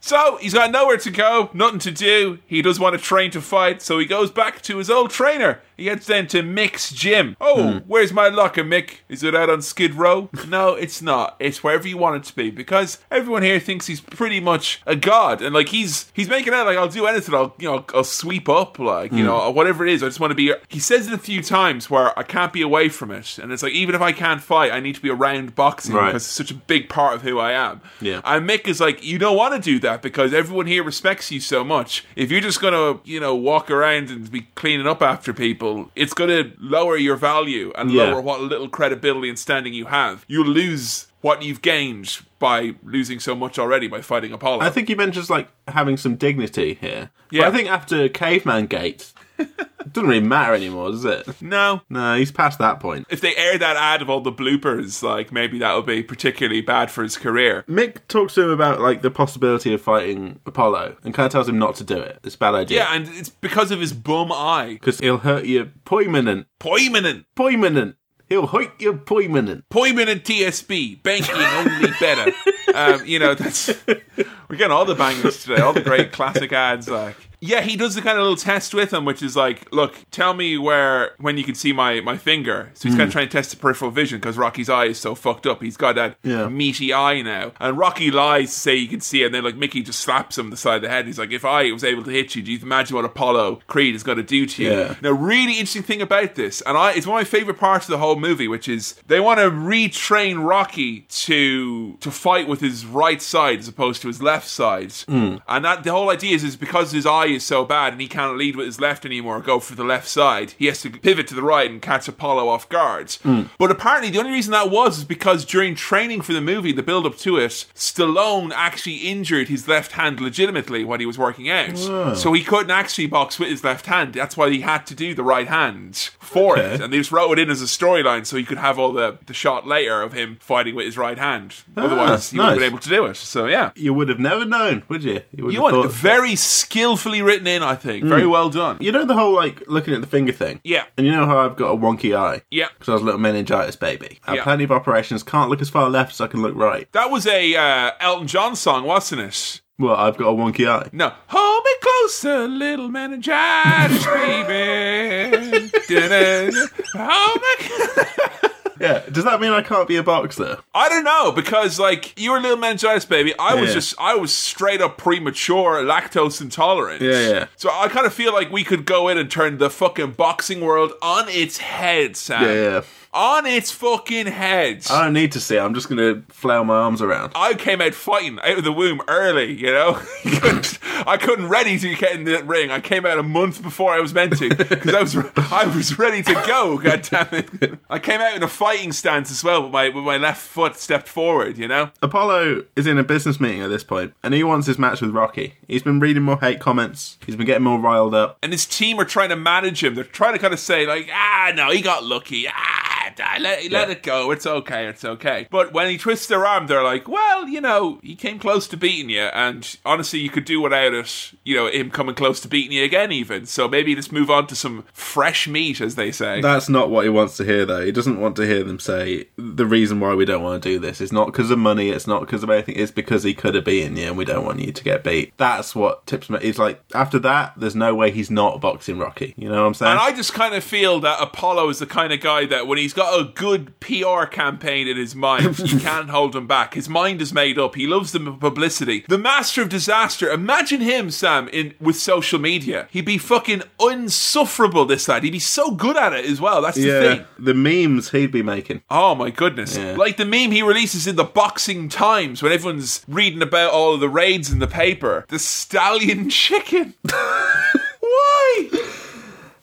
So he's got nowhere to go, nothing to do. He does want to train to fight, so he goes back to his old trainer. He heads down to Mick's gym. Oh, where's my locker, Mick? Is it out on Skid Row? no, it's not. It's wherever you want it to be because everyone here thinks he's pretty much a god, and like he's he's making out like I'll do anything. I'll you know I'll sweep up like you know whatever it is. I just want to be. He says it a few times where I can't be away from it, and it's like even if I can't fight, I need to be around boxing
Right.
because it's such a big part of who I am.
Yeah.
And Mick is like, you don't want to do that because everyone here respects you so much. If you're just gonna, you know, walk around and be cleaning up after people, it's gonna lower your value and
Yeah.
lower what little credibility and standing you have. You'll lose what you've gained by losing so much already by fighting Apollo.
I think he mentions like having some dignity here.
Yeah.
But I think after Caveman Gate, it doesn't really matter anymore, does it?
no.
No, he's past that point.
If they air that ad of all the bloopers, like maybe that would be particularly bad for his career.
Mick talks to him about like the possibility of fighting Apollo, and kind of tells him not to do it. It's a bad idea.
Yeah, and it's because of his bum eye.
because he'll hurt you poiminent,
Poiminent.
poiminent. He'll hurt you poiminent.
Poimin and TSB, banking only better. um, you know, that's we're getting all the bangers today, all the great classic ads like Yeah, he does the kind of little test with him, which is like, look, tell me where when you can see my my finger. So he's kind of hmm. trying to test the peripheral vision because Rocky's eye is so fucked up. He's got that
Yeah.
meaty eye now, and Rocky lies to say you can see it. And then like Mickey just slaps him on the side of the head. He's like, if I was able to hit you, do you imagine what Apollo Creed is going to do to you?
Yeah.
Now, really interesting thing about this, and I, it's one of my favorite parts of the whole movie, which is they want to retrain Rocky to to fight with his right side as opposed to his left side, hmm. and that the whole idea is is because his eye is so bad and he can't lead with his left anymore, go for the left side. He has to pivot to the right and catch Apollo off guard. Hmm. But apparently, the only reason that was is because during training for the movie, the build up to it, Stallone actually injured his left hand legitimately when he was working out, so he couldn't actually box with his left hand. That's why he had to do the right hand for
Okay.
it, and they just wrote it in as a storyline so he could have all the the shot later of him fighting with his right hand. Ah, Otherwise, he wouldn't have been able to do it. So yeah.
You would have never known, would you? You would
You
have
very skillfully written in, I think. Very well done.
You know the whole like looking at the finger thing.
Yeah.
And you know how I've got a wonky eye.
Yeah.
Because I was a little meningitis baby. I had
Yeah.
plenty of operations. Can't look as far left as I can look right.
That was a uh, Elton John song, wasn't it?
Well, I've got a wonky eye.
No. Hold me closer, little meningitis, baby. Hold me.
Yeah. Does that mean I can't be a boxer?
I don't know because like you were a little meningitis baby. I was
Yeah.
just I was straight up premature, lactose intolerant.
Yeah, yeah.
So I kind of feel like we could go in and turn the fucking boxing world on its head, Sam.
Yeah, yeah.
On its fucking head.
I don't need to see. it. I'm just gonna flail my arms around.
I came out fighting out of the womb early, you know. couldn't, I couldn't ready to get in the ring. I came out a month before I was meant to because I was I was ready to go. God damn it! I came out in a fighting stance as well, with my with my left foot stepped forward. You know.
Apollo is in a business meeting at this point, and he wants his match with Rocky. He's been reading more hate comments. He's been getting more riled up.
And his team are trying to manage him. They're trying to kind of say like, ah, no, he got lucky. Ah, let, let
Yeah.
it go. It's okay. It's okay. But when he twists their arm, they're like, well, you know, he came close to beating you, and honestly, you could do without it. You know, him coming close to beating you again, even. So maybe let's move on to some fresh meat, as they say.
That's not what he wants to hear, though. He doesn't want to hear them say the reason why we don't want to do this is not because of money. It's not because of anything. It's because he could have beaten you, and we don't want you to get beat. That's what tips me. He's like, after that, there's no way he's not boxing Rocky. You know what I'm saying?
And I just kind of feel that Apollo is the kind of guy that when he's got a good PR campaign in his mind, you can't hold him back. His mind is made up. He loves the publicity. The master of disaster. Imagine him, Sam, in with social media. He'd be fucking unsufferable. This lad. He'd be so good at it as well. That's the
yeah,
thing.
the memes he'd be making.
Oh my goodness.
Yeah.
Like the meme he releases in the Boxing Times when everyone's reading about all of the raids in the paper. The stallion chicken. Why?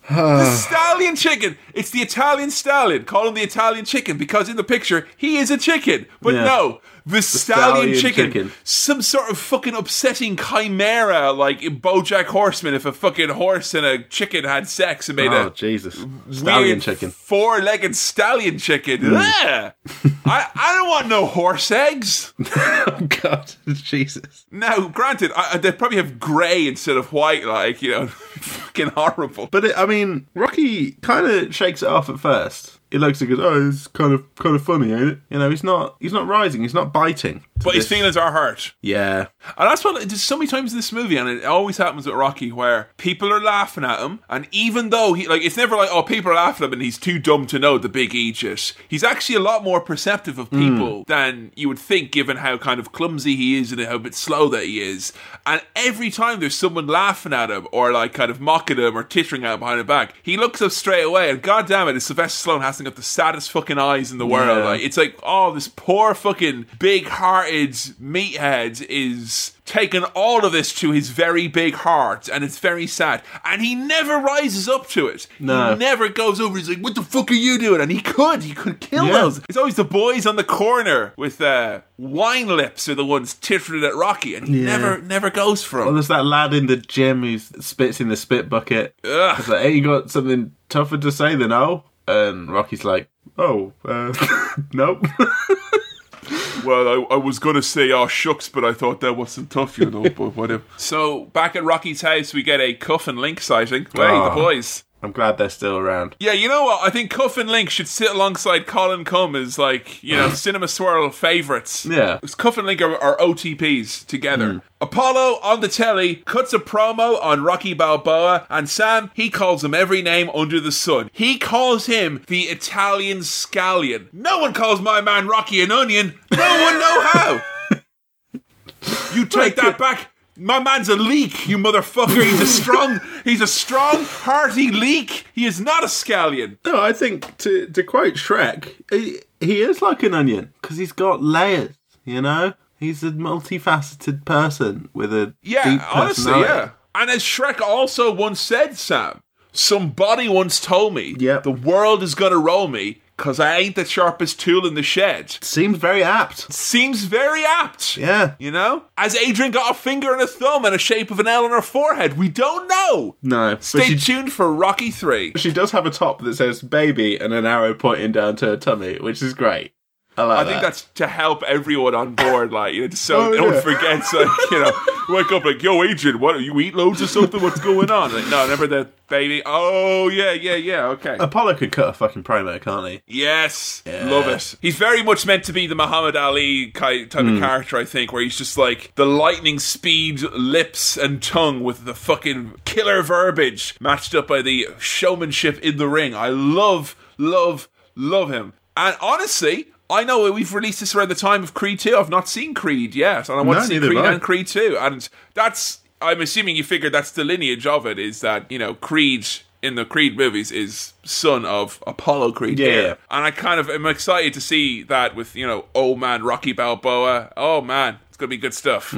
The stallion chicken. It's the Italian stallion. Call him the Italian chicken because in the picture he is a chicken. But
Yeah.
no, the, stallion,
stallion
chicken,
chicken.
Some sort of fucking upsetting chimera like BoJack Horseman if a fucking horse and a chicken had sex and made
Oh
a
Jesus, stallion chicken.
four-legged stallion chicken. Hmm. Ugh. I I don't want no horse eggs.
oh God, Jesus.
Now, granted, I- they probably have grey instead of white. Like you know, fucking horrible.
But it, I mean, Rocky kind of shakes it off at first. And goes, "Oh, it's kind of kind of funny, ain't it?" You know, he's not he's not rising, he's not biting.
But his feelings are hurt.
yeah,
And that's what there's so many times in this movie, and it always happens with Rocky, where people are laughing at him, and even though he like, it's never like, oh, people are laughing at him, and he's too dumb to know the big Aegis. He's actually a lot more perceptive of hmm. people than you would think, given how kind of clumsy he is and how bit slow that he is. And every time there's someone laughing at him or like kind of mocking him or tittering at him behind his back, he looks up straight away, and god damn it, is Sylvester Stallone got the saddest fucking eyes in the world.
Yeah.
Like it's like, oh, this poor fucking big-hearted meathead is taking all of this to his very big heart, and it's very sad. And he never rises up to it.
No.
He never goes over. He's like, "What the fuck are you doing?" And he could, he could kill
Yeah.
those. It's always the boys on the corner with uh, wine lips are the ones tittering at Rocky, and he
Yeah.
never, never goes for
well, there's that lad in the gym who spits in the spit bucket.
Ugh.
It's like, "Hey, you got something tougher to say than oh?" And Rocky's like, "Oh, uh, nope."
Well, I, I was gonna say, oh shucks, but I thought that wasn't tough, you know. but whatever. So back at Rocky's house, we get a Cuff and Link sighting. Hey,
Ah.
the boys.
I'm glad they're still around.
Yeah, you know what? I think Cuff and Link should sit alongside Colin Cum as like you know Cinema Swirl favorites.
Yeah.
Because Cuff and Link are, are OTPs together. Mm. Apollo on the telly cuts a promo on Rocky Balboa, and Sam he calls him every name under the sun. He calls him the Italian scallion. No one calls my man Rocky an onion. No one know how. You take that back. My man's a leak, you motherfucker. He's a strong, he's a strong, hearty leak. He is not a scallion.
No, I think to to quote Shrek, he, he is like an onion because he's got layers. You know, he's a multifaceted person with a
Yeah,
deep
honestly,
personality.
yeah. And as Shrek also once said, Sam, somebody once told me,
Yep.
the world is gonna roll me because I ain't the sharpest tool in the shed.
Seems very apt.
Seems very apt.
Yeah.
You know? As Adrian got a finger and a thumb and a shape of an L on her forehead, we don't know.
No,
Stay
she,
tuned for Rocky 3.
she does have a top that says "baby" and an arrow pointing down to her tummy, which is great. I like
I
that.
think that's to help everyone on board, like, you know, so
Oh,
no one
yeah.
forgets, like, you know, wake up like, yo, Adrian, what, you eat loads of something? What's going on? Like, no, remember the baby? Oh, yeah, yeah, yeah, okay.
Apollo could cut a fucking promo, can't he?
Yes,
Yeah.
love it. He's very much meant to be the Muhammad Ali type
Hmm.
of character, I think, where he's just like the lightning speed lips and tongue with the fucking killer verbiage matched up by the showmanship in the ring. I love, love, love him. And honestly, I know we've released this around the time of Creed 2. I've not seen Creed yet, and I want
No,
to see Creed and Creed 2. And that's, I'm assuming you figured that's the lineage of it, is that, you know, Creed in the Creed movies is son of Apollo Creed.
Yeah.
here. And I kind of am excited to see that with, you know, old man Rocky Balboa. Oh man, it's gonna be good stuff.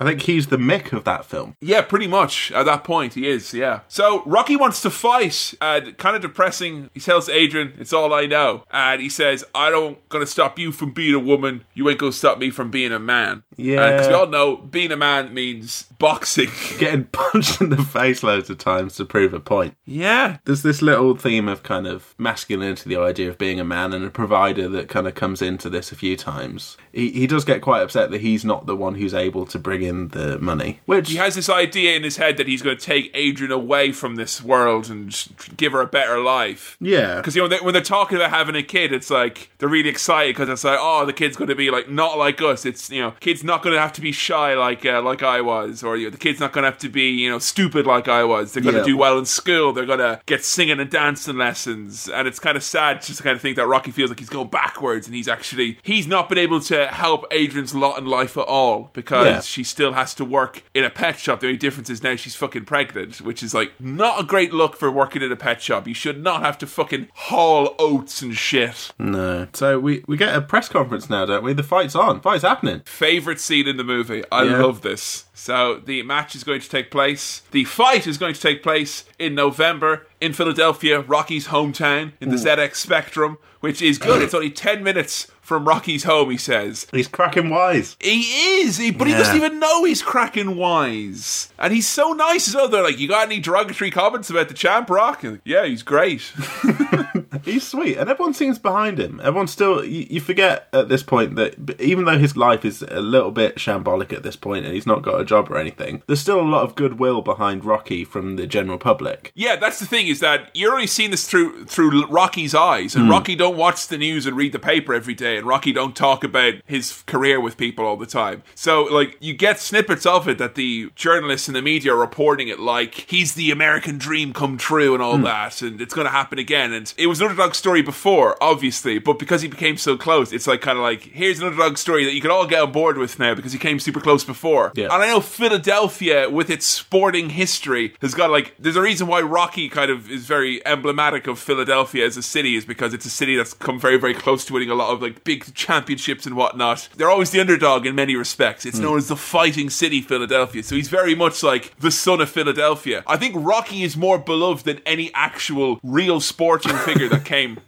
I think he's the Mick of that film.
Yeah, pretty much. At that point, he is, yeah. So, Rocky wants to fight. And kind of depressing. He tells Adrian, it's all I know. And he says, I don't gonna stop you from being a woman. You ain't gonna stop me from being a man.
Yeah.
Because we all know being a man means boxing.
Getting punched in the face loads of times to prove a point.
yeah.
There's this little theme of kind of masculinity, the idea of being a man and a provider that kind of comes into this a few times. He, he does get quite upset that he's not the one who's able to bring in the money. Which,
He has this idea in his head that he's going to take Adrian away from this world and give her a better life.
yeah.
Because you know they, when they're talking about having a kid, it's like they're really excited because it's like, oh, the kid's going to be like not like us. It's you know, kid's not going to have to be shy like uh, like I was, or you know, the kid's not going to have to be you know stupid like I was. They're going to
Yeah.
do well in school. They're going to get singing and dancing lessons, and it's kind of sad just to kind of think that Rocky feels like he's going backwards, and he's actually he's not been able to help Adrian's lot in life at all because
Yeah.
she still has to work in a pet shop. The only difference is now she's fucking pregnant, which is like not a great look for working in a pet shop. You should not have to fucking haul oats and shit.
No. So we, we get a press conference now, don't we? The fight's on. Fight's happening.
Favorite scene in the movie. I
Yeah.
love this. So the match is going to take place. The fight is going to take place in November in Philadelphia, Rocky's hometown, in the ZX Spectrum, which is good. it's only ten minutes from Rocky's home. He says.
He's cracking wise.
He is, he, but he doesn't even know he's cracking wise. And he's so nice as well. They're like, You got any derogatory comments about the champ, Rock? Yeah, he's great.
He's sweet, and everyone seems behind him. Everyone still, you, you forget at this point that even though his life is a little bit shambolic at this point and he's not got a job or anything, there's still a lot of goodwill behind Rocky from the general public.
yeah, that's the thing is that you're only seeing this through through Rocky's eyes, and hmm. Rocky don't watch the news and read the paper every day, and Rocky don't talk about his career with people all the time. So like you get snippets of it that the journalists and the media are reporting it like he's the American dream come true and all hmm. that, and it's going to happen again. And it was underdog story before, obviously, but because he became so close, it's like kind of like here's an underdog story that you can all get on board with now because he came super close before.
Yeah.
And I know Philadelphia, with its sporting history, has got like there's a reason why Rocky kind of is very emblematic of Philadelphia as a city, is because it's a city that's come very, very close to winning a lot of like big championships and whatnot. They're always the underdog in many respects. It's hmm. known as the fighting city, Philadelphia. So he's very much like the son of Philadelphia. I think Rocky is more beloved than any actual real sporting figure that came.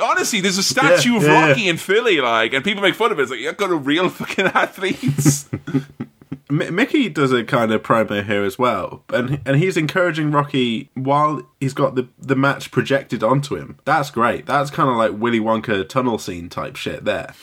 Honestly, there's a statue
Yeah,
of
yeah,
Rocky in Philly, like, and people make fun of it. It's like, you've got a real fucking athletes.
M- Mickey does a kind of promo here as well, and and he's encouraging Rocky while he's got the the match projected onto him. That's great. That's kind of like Willy Wonka tunnel scene type shit there.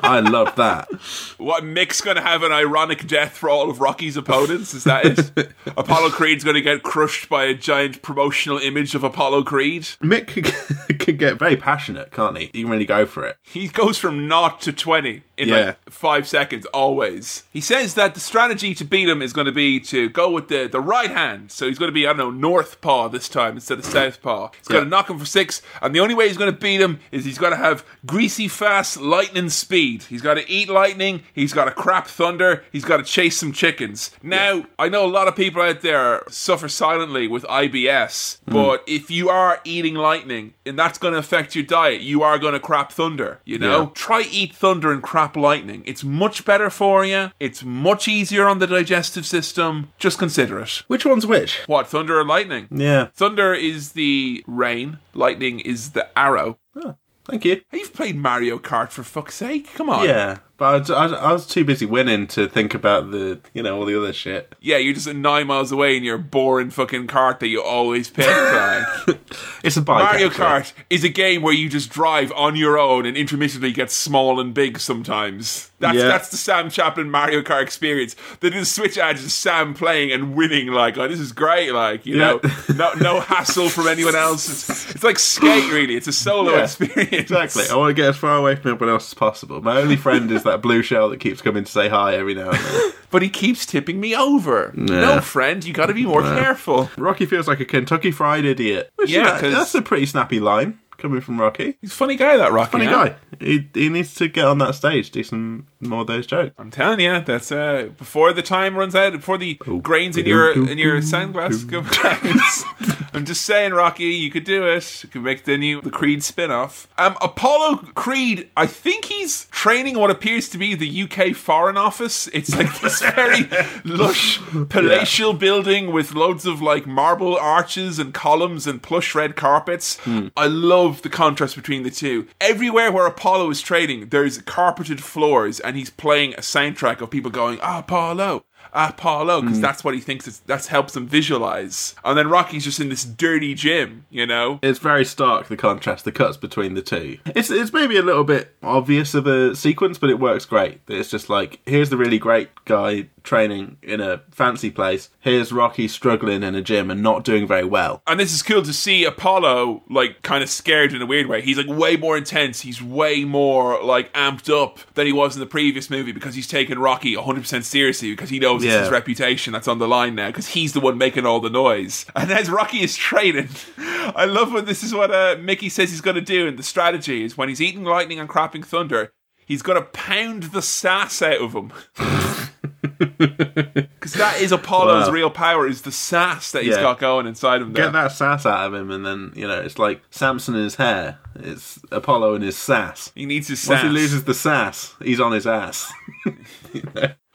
I love that.
What Mick's going to have an ironic death for all of Rocky's opponents? Is that it? Apollo Creed's going to get crushed by a giant promotional image of Apollo Creed.
Mick can, get very passionate, can't he? He can really go for it.
He goes from naught to 20 in
Yeah.
like five seconds, always. He says that the strategy to beat him is going to be to go with the, the right hand. So he's going to be, I don't know, north paw this time instead of south paw. He's going to knock him for six, and the only way he's going to beat him is he's got to have greasy, fast, lightning speed. He's got to eat lightning, he's got to crap thunder, he's got to chase some chickens. Now, I know a lot of people out there suffer silently with IBS, hmm. but if you are eating lightning and that's going to affect your diet, you are going to crap thunder, you know?
Yeah.
Try eat thunder and crap lightning. It's much better for you. It's much easier on the digestive system. Just consider it.
Which one's which?
What, thunder or lightning?
Yeah.
Thunder is the rain, lightning is the arrow.
Oh, Thank you.
You've played Mario Kart for fuck's sake. Come on.
Yeah, but I, I, I was too busy winning to think about the, you know, all the other shit.
Yeah, you're just nine miles away in your boring fucking cart that you always pick. like.
It's a bike.
Mario. Kart is a game where you just drive on your own and intermittently get small and big sometimes. That's
Yeah.
that's the Sam Chaplin Mario Kart experience. They did a Switch ads of Sam playing and winning like, oh, this is great, like, you
Yeah.
know, no no hassle from anyone else. It's, it's like skate really. It's a solo
Yeah,
experience.
Exactly. I want to get as far away from everyone else as possible. My only friend is that blue shell that keeps coming to say hi every now and then.
But he keeps tipping me over. No, friend, you gotta be more careful.
Rocky feels like a Kentucky Fried Idiot. Which,
Yeah,
yeah, that's a pretty snappy line coming from Rocky.
He's a funny guy, that Rocky.
Funny guy. He, he needs to get on that stage, do some more of those jokes.
I'm telling you, that's uh, before the time runs out, before the grains in your in your sunglasses go out. I'm just saying, Rocky, you could do it. You could make the new the Creed spin-off. Um, Apollo Creed, I think he's training what appears to be the UK Foreign Office. It's like this very lush palatial building with loads of like marble arches and columns and plush red carpets. I love the contrast between the two. Everywhere where Apollo is training, there's carpeted floors, and he's playing a soundtrack of people going, "Ah, Apollo." Apollo, because hmm. that's what he thinks that helps him visualize. And then Rocky's just in this dirty gym, you know?
It's very stark the contrast, the cuts between the two. It's it's maybe a little bit obvious of a sequence, but it works great. It's just like here's the really great guy training in a fancy place. Here's Rocky struggling in a gym and not doing very well.
And this is cool to see Apollo like kind of scared in a weird way. He's like way more intense. He's way more like amped up than he was in the previous movie because he's taken Rocky 100% seriously because he knows it's
Yeah.
his reputation that's on the line now because he's the one making all the noise. And as Rocky is training, I love when this is what uh, Mickey says he's going to do. And the strategy is when he's eating lightning and crapping thunder, he's going to pound the sass out of him. Because that is Apollo's
Wow.
real power, is the sass that he's
Yeah.
got going inside of him. There.
Get that sass out of him, and then you know it's like Samson and his hair. It's Apollo and his sass.
He needs his sass.
Once
sass.
he loses the sass, he's on his ass.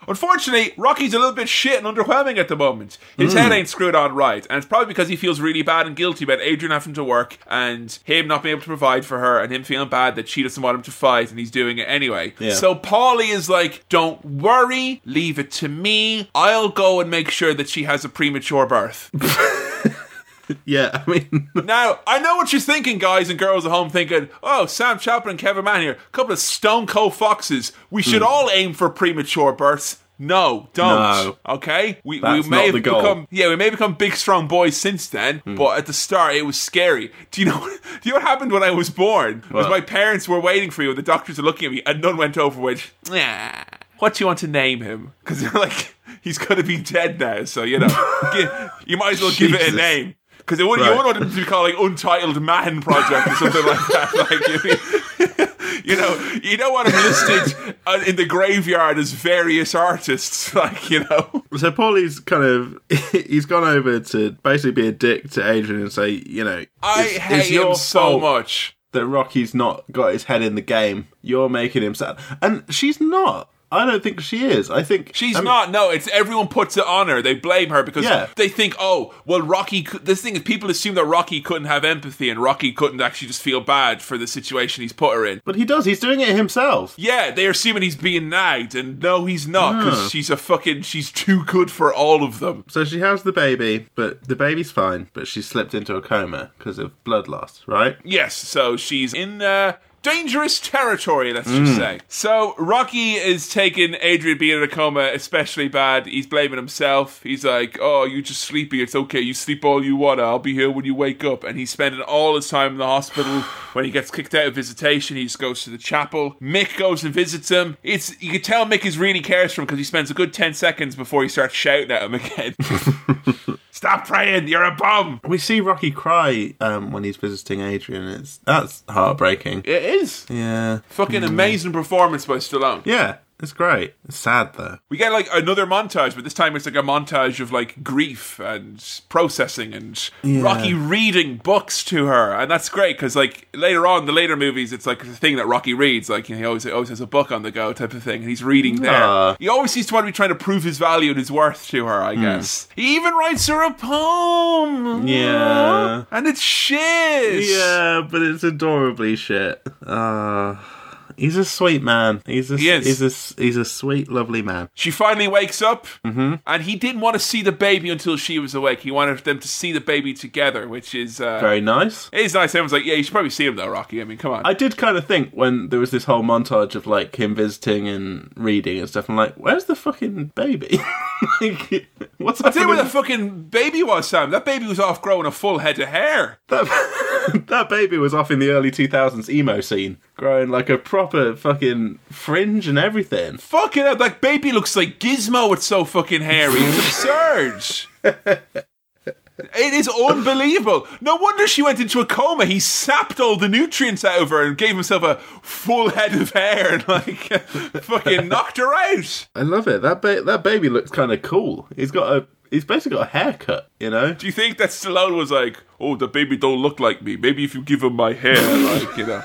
Unfortunately, Rocky's a little bit shit and underwhelming at the moment. His
Hmm.
head ain't screwed on right, and it's probably because he feels really bad and guilty about Adrian having to work and him not being able to provide for her and him feeling bad that she doesn't want him to fight and he's doing it anyway.
Yeah.
So Paulie is like, don't worry, leave it to me. I'll go and make sure that she has a premature birth.
yeah, I mean,
Now, I know what you're thinking, guys and girls at home, thinking, oh, Sam Chaplin and Kevin Mann here, a couple of stone cold foxes. We should
Hmm.
all aim for premature births. No, don't.
No.
Okay, we, we may have become yeah, we may become big strong boys since then. But at the start, it was scary. Do you know? Do you know what happened when I was born?
What?
my parents were waiting for you, and the doctors are looking at me, and none went over Which, "Nah, what do you want to name him? Because like, he's going to be dead now, so you know, you might as well give it a name. Because you
Right.
wouldn't want it to be called like Untitled Man Project or something like that. Like, you, you know, you don't want him listed uh, in the graveyard as various artists. Like, you know,
so Paulie's kind of he's gone over to basically be a dick to Adrian and say, you know,
I
it's-
hate
it's
him so much.
that Rocky's not got his head in the game. You're making him sad, and she's not. I don't think she is. I think
She's
I mean,
not. No, it's everyone puts it on her. They blame her because
Yeah.
they think, oh, well, Rocky. This thing is, people assume that Rocky couldn't have empathy and Rocky couldn't actually just feel bad for the situation he's put her in.
But he does. He's doing it himself.
Yeah, they're assuming he's being nagged, and no, he's not because
No.
she's a fucking. She's too good for all of them.
So she has the baby, but the baby's fine. But she slipped into a coma because of blood loss, right?
Yes, so she's in uh, dangerous territory, let's just
Mm.
say. So Rocky is taking Adrian being in a coma especially bad. He's blaming himself. He's like, "Oh, you're just sleepy. It's okay. You sleep all you want. I'll be here when you wake up." And he's spending all his time in the hospital. when he gets kicked out of visitation, he just goes to the chapel. Mick goes and visits him. It's you can tell Mick is really cares for him because he spends a good ten seconds before he starts shouting at him again. Stop praying! You're a bum.
We see Rocky cry um, when he's visiting Adrian. It's that's heartbreaking.
It is
Yeah,
fucking hmm. amazing performance by Stallone.
yeah, it's great. It's sad though.
We get like another montage, but this time it's like a montage of like grief and processing and
Yeah.
Rocky reading books to her, and that's great because like later on, the later movies, it's like the thing that Rocky reads, like you know, he always always has a book on the go type of thing, and he's reading there. He always seems to want to be trying to prove his value and his worth to her. I guess he even writes her a poem.
Yeah.
and it's shit.
Yeah, but it's adorably shit. Uh, he's a sweet man. He's a
He is.
he's a he's a sweet, lovely man.
She finally wakes up,
Mm-hmm.
and he didn't want to see the baby until she was awake. He wanted them to see the baby together, which is uh,
Very nice.
It is nice. Everyone's like, yeah, you should probably see him though, Rocky. I mean, come on.
I did kind of think when there was this whole montage of like him visiting and reading and stuff. I'm like, where's the fucking baby? like, what's
I'll tell where the fucking baby was, Sam. That baby was off growing a full head of hair.
that, that baby was off in the early 2000s emo scene, growing like a proper fucking fringe and everything.
Fucking hell, that baby looks like Gizmo. It's so fucking hairy. It's absurd. It is unbelievable. No wonder she went into a coma. He sapped all the nutrients out of her and gave himself a full head of hair and like fucking knocked her out.
I love it. That ba- that baby looks kind of cool. He's got a he's basically got a haircut, you know.
Do you think that Stallone was like, "Oh, the baby don't look like me. Maybe if you give him my hair, like you know."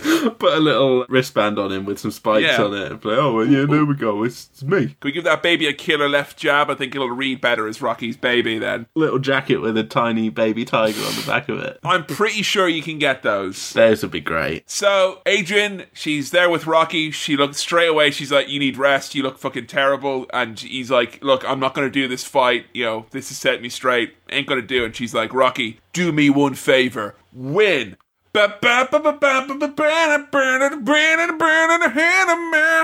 Put a little wristband on him with some spikes
Yeah.
on it. And play, oh, well, yeah, there we go. It's, it's me.
Can we give that baby a killer left jab? I think it'll read better as Rocky's baby then.
Little jacket with a tiny baby tiger on the back of it.
I'm pretty sure you can get those.
Those would be great.
So, Adrian, she's there with Rocky. She looks straight away. She's like, You need rest. You look fucking terrible. And he's like, Look, I'm not going to do this fight. You know, this is setting me straight. Ain't going to do it. And she's like, Rocky, do me one favor. Win.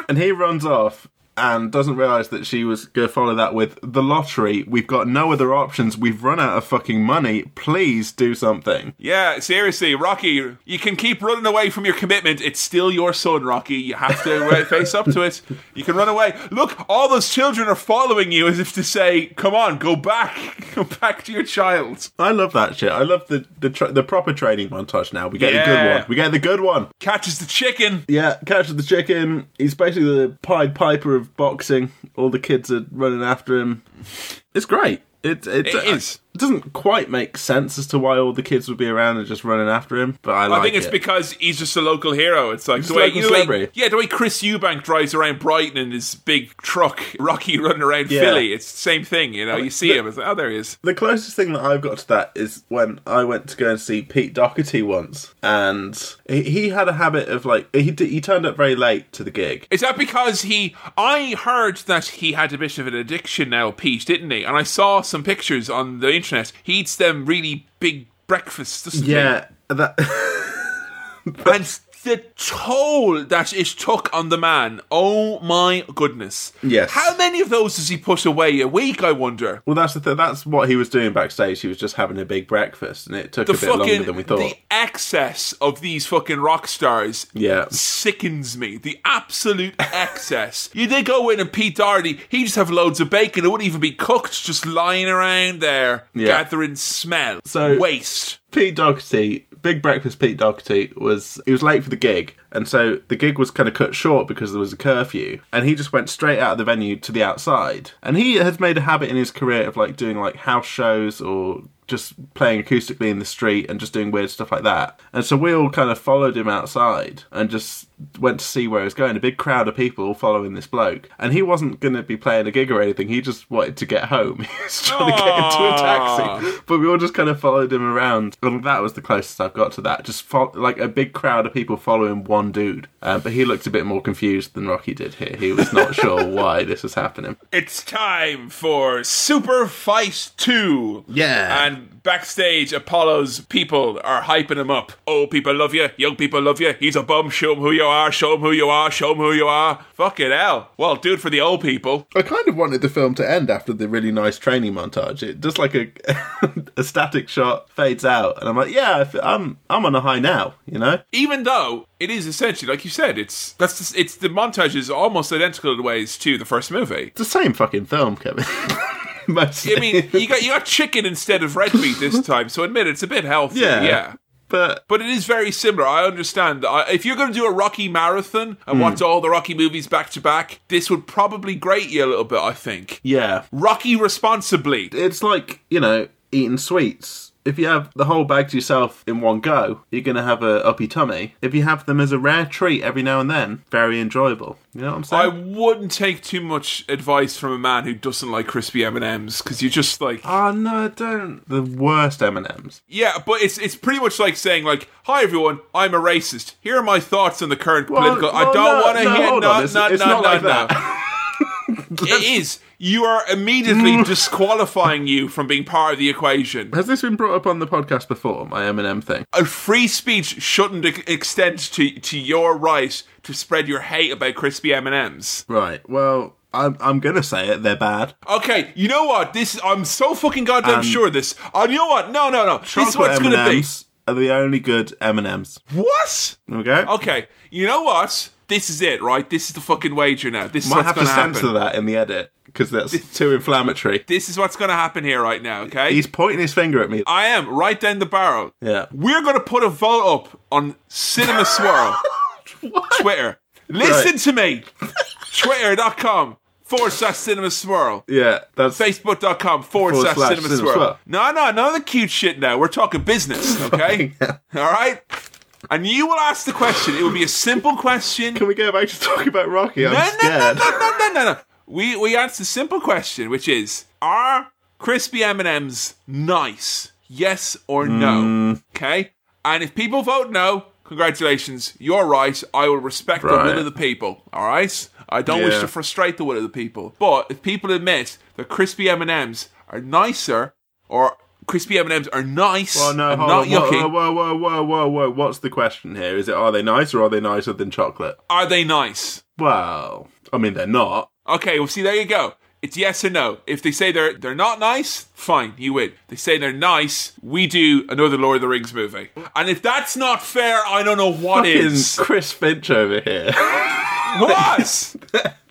And he runs off and doesn't realise that she was going to follow that with the lottery. We've got no other options. We've run out of fucking money. Please do something.
Yeah, seriously, Rocky, you can keep running away from your commitment. It's still your son, Rocky. You have to uh, face up to it. You can run away. Look, all those children are following you as if to say, "Come on, go back, go back to your child."
I love that shit. I love the the, tra- the proper training montage now. We get the good one. We get the good one.
Catches the chicken.
Yeah, catches the chicken. He's basically the Pied Piper of boxing. All the kids are running after him. It's great. It, it,
It is.
It doesn't quite make sense as to why all the kids would be around and just running after him, but I like
I think it's
it.
because he's just a local hero. It's like
Just
the way, you know, like- yeah, the way Chris Eubank drives around Brighton in his big truck, Rocky running around
Yeah.
Philly. It's the same thing, you know. You see him, it's like, oh, there he is.
The closest thing that I've got to that is when I went to go and see Pete Doherty once, and he, he had a habit of like he d- he turned up very late to the gig.
Is that because he? I heard that he had a bit of an addiction now, Pete, didn't he? And I saw some pictures on the internet. He eats them really big breakfasts, doesn't
Yeah, that
he? And the toll that it took on the man. Oh my goodness!
Yes.
How many of those does he put away a week? I wonder.
well, that's the th- that's what he was doing backstage. He was just having a big breakfast, and it took
The
a bit longer than we thought.
the excess of these fucking rock stars
Yeah.
sickens me. The absolute excess. You did go in and Pete Doherty, he just have loads of bacon. It wouldn't even be cooked, just lying around there,
Yeah.
gathering smell.
So-
waste.
Pete Doherty, big breakfast. Pete Doherty was he was late for the gig, and so the gig was kind of cut short because there was a curfew, and he just went straight out of the venue to the outside. And he has made a habit in his career of like doing like house shows or just playing acoustically in the street and just doing weird stuff like that. And so we all kind of followed him outside and just went to see where he was going. A big crowd of people following this bloke. And he wasn't going to be playing a gig or anything. He just wanted to get home. he was trying to get into a taxi. But we all just kind of followed him around. And that was the closest I've got to that. Just fo- like a big crowd of people following one dude. Uh, but he looked a bit more confused than Rocky did here. He was not sure why this was happening.
It's time for Super Fight 2.
Yeah.
And and backstage, Apollo's people are hyping him up. Old people love you, young people love you. He's a bum. Show him who you are. Show him who you are. Show him who you are. Fucking hell. Well, do it for the old people.
I kind of wanted the film to end after the really nice training montage. It just like a a static shot fades out, and I'm like, yeah, I'm I'm on a high now. You know?
Even though it is essentially, like you said, it's that's just, it's the montage is almost identical in ways to the first movie.
It's the same fucking film, Kevin. Mostly.
I mean, you got you got chicken instead of red meat this time, so admit it's a bit healthy.
Yeah.
yeah.
but
But it is very similar. I understand. I, if you're going to do a Rocky marathon and watch hmm. all the Rocky movies back to back, this would probably grate you a little bit. I think.
yeah,
Rocky responsibly.
it's like you know eating sweets. If you have the whole bag to yourself in one go, you're gonna have a uppy tummy. If you have them as a rare treat every now and then, very enjoyable. You know what I'm saying?
I wouldn't take too much advice from a man who doesn't like crispy M and M's because you're just like,
Oh no, don't. The worst M and M's.
yeah. But it's it's pretty much like saying like, hi everyone, I'm a racist. Here are my thoughts on the current political. I don't
no,
want to
no,
hear. No, no, no,
not
no,
like
no. It is. You are immediately disqualifying you from being part of the equation.
Has this been brought up on the podcast before? My M and M thing.
A free speech shouldn't extend to to your right to spread your hate about crispy M and M's.
Right. Well, I'm I'm gonna say it. They're bad.
Okay, you know what? This I'm so fucking goddamn sure of this. Oh, you know what? No, no, no. This is
Chocolate
what's gonna be.
M's are the only good M and M's.
What?
Okay.
Okay, you know what? This is it, right? This is the fucking wager now. This is
Might
what's
have to censor that in the edit because that's too inflammatory.
This is what's gonna happen here right now. Okay.
He's pointing his finger at me.
I am right down the barrel.
Yeah.
We're going to put a vote up on Cinema Swirl. Twitter. Listen
Right.
to me. Twitter.com forward slash Cinema Swirl.
Yeah, that's
Facebook.com forward,
Forward
slash,
slash
Cinema,
Cinema
Swirl.
Swirl.
No, no, none of the cute shit now. We're talking business, okay? All right? And you will ask the question. It will be a simple question.
Can we go back to talking about Rocky? I'm
No, no, no,
scared.
no, no, no, no, no. We we answer a simple question, which is: Are crispy M and M's nice? Yes or no?
Mm.
Okay. And if people vote no, congratulations, you're right. I will respect the will of the people. All right. I don't wish to frustrate the will of the people. But if people admit that crispy M and M's are nicer, or crispy M and M's are nice
Well, no,
not
on. Whoa,
yucky,
whoa, whoa, whoa, whoa, whoa. What's the question here? Is it are they nice or are they nicer than chocolate?
are they nice?
Well, I mean they're not.
Okay, well, see, there you go. It's yes or no. If they say they're they're not nice, fine, you win. They say they're nice, we do another Lord of the Rings movie. And if that's not fair, I don't know what
Fucking
is.
Chris Finch over here.
What?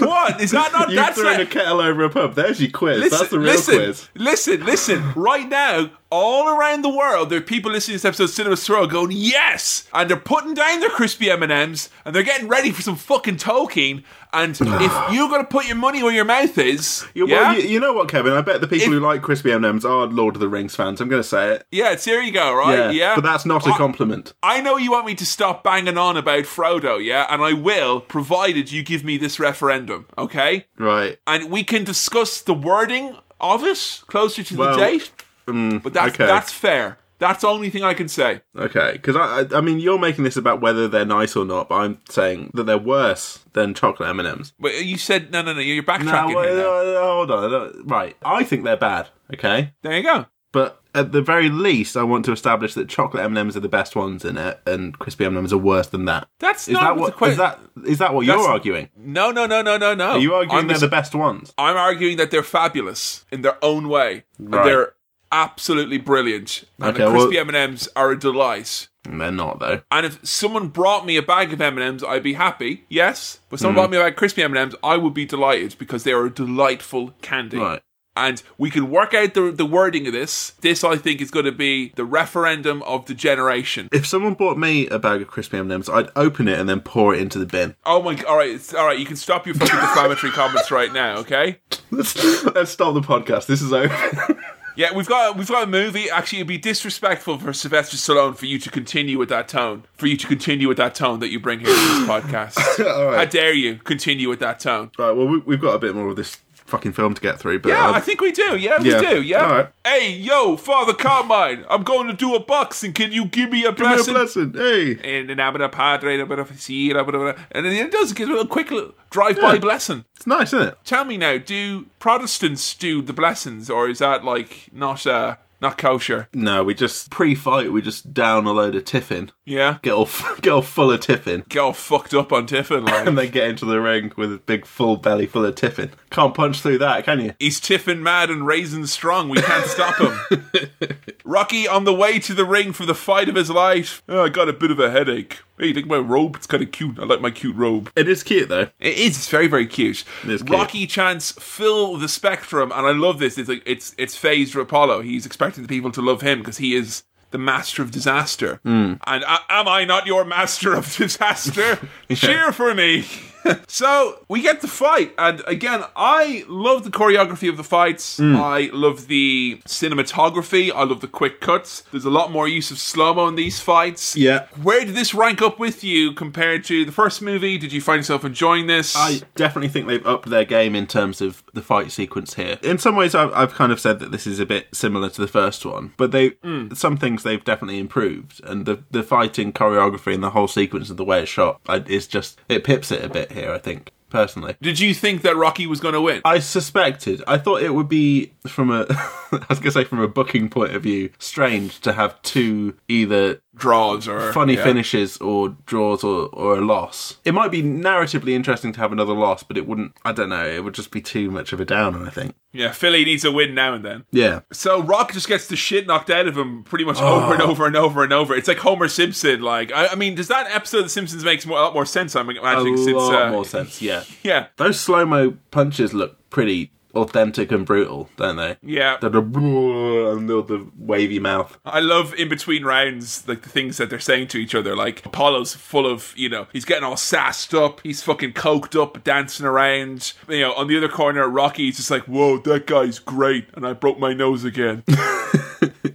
what is that not?
You've
that's
thrown
not,
a kettle over a pub. There's your quiz.
Listen,
That's the real
listen,
quiz.
listen, listen. Right now, all around the world, there are people listening to this episode of Cinema Swirl going, yes! And they're putting down their crispy M&Ms, and they're getting ready for some fucking Tolkien. And if you're going to put your money where your mouth is,
You,
yeah?
well, you, you know what, Kevin? I bet the people
If-
who like crispy M&Ms are Lord of the Rings fans. I'm going to say it.
Yeah, it's here you go, right? Yeah.
but that's not a compliment.
I know you want me to stop banging on about Frodo, yeah? And I will, provided you give me this referendum, okay?
Right.
And we can discuss the wording of it closer to
Well,
the date. But that's,
okay.
that's fair. That's the only thing I can say.
Okay, because I, I, I mean, you're making this about whether they're nice or not, but I'm saying that they're worse than chocolate M and M's.
But you said, no, no, no, you're
No,
backtracking
wait,
here now.
uh, hold on. uh, Right, I think they're bad. Okay,
There you go.
but at the very least, I want to establish that chocolate M and M's are the best ones in it, and crispy M and M's are worse than that.
That's
Is
not
that
what the que-
Is that is that what
That's-
you're arguing?
No, no, no, no, no, no.
Are you arguing
I'm
they're
just-
the best ones?
I'm arguing that they're fabulous in their own way. And
Right.
they're absolutely brilliant. And
Okay,
the
well-
crispy M&Ms are a delight.
They're not though.
And if someone brought me a bag of M&Ms, I'd be happy. Yes. But someone mm. brought me a bag of crispy M&Ms, I would be delighted because they are a delightful candy.
Right.
And we can work out the, the wording of this. This, I think, is going to be the referendum of the generation.
If someone bought me a bag of crispy M and M's, I'd open it and then pour it into the bin.
Oh my! All right, it's- all right. You can stop your fucking defamatory comments right now, okay?
Let's, let's stop the podcast. This is over.
Yeah, we've got we've got a movie. Actually, it'd be disrespectful for Sylvester Stallone for you to continue with that tone. For you to continue with that tone that you bring here to this podcast.
All right.
How dare you continue with that tone?
Right, well, we, we've got a bit more of this fucking film to get through, but
Yeah, I think we do. Yeah, we
Yeah.
do. Yeah.
Right.
Hey, yo, Father Carmine, I'm going to do a boxing. Can you give me a
Give me a
blessing?
blessing. Hey.
And then I'm a padre, a bit of a seed, a bit of a- and then it does give a quick drive-by
Yeah.
blessing.
It's nice, isn't it?
Tell me now, do Protestants do the blessings, or is that like not uh, Not kosher.
No, we just pre-fight. We just down a load of tiffin.
Yeah.
Get all get all full of tiffin.
Get all fucked up on Tiffin. Like.
And then get into the ring with a big full belly full of tiffin. Can't punch through that, can you?
He's Tiffin mad and raisin strong. We can't stop him. Rocky on the way to the ring for the fight of his life. Oh, I got a bit of a headache. Hey, you think my robe? It's kind of cute. I like my cute robe.
It is cute though.
It is. It's very, very cute.
cute.
Rocky chants fill the spectrum, and I love this. It's like it's it's phased for Apollo. He's expecting the people to love him because he is the master of disaster.
Hmm.
And uh, am I not your master of disaster? Cheer for me. so we get the fight, and again, I love the choreography of the fights.
Hmm.
I love the cinematography. I love the quick cuts. There's a lot more use of slow mo in these fights.
Yeah.
Where did this rank up with you compared to the first movie? Did you find yourself enjoying this?
I definitely think they've upped their game in terms of the fight sequence here. In some ways, I've, I've kind of said that this is a bit similar to the first one, but they mm. some things they've definitely improved, and the the fighting choreography and the whole sequence of the way it's shot is just it pips it a bit here. I think personally.
Did you think that Rocky was going to win?
I suspected. I thought it would be from a, I was gonna say from a booking point of view, strange to have two either
Draws or
funny
yeah.
finishes or draws or, or a loss. It might be narratively interesting to have another loss, but it wouldn't. I don't know. It would just be too much of a downer. I think.
Yeah, Philly needs a win now and then.
Yeah.
So Rock just gets the shit knocked out of him pretty much
Oh.
over and over and over and over. It's like Homer Simpson. Like, I, I mean, does that episode of The Simpsons makes more, a lot more sense? I'm
A
imagining since
lot
uh,
more sense. Yeah.
yeah,
Those slow mo punches look pretty authentic and brutal, don't they?
yeah.
The, the, and the, the wavy mouth.
I love in between rounds, like the things that they're saying to each other. Like Apollo's full of, you know, he's getting all sassed up, he's fucking coked up, dancing around. You know, on the other corner, Rocky's just like, "Whoa, that guy's great," and I broke my nose again.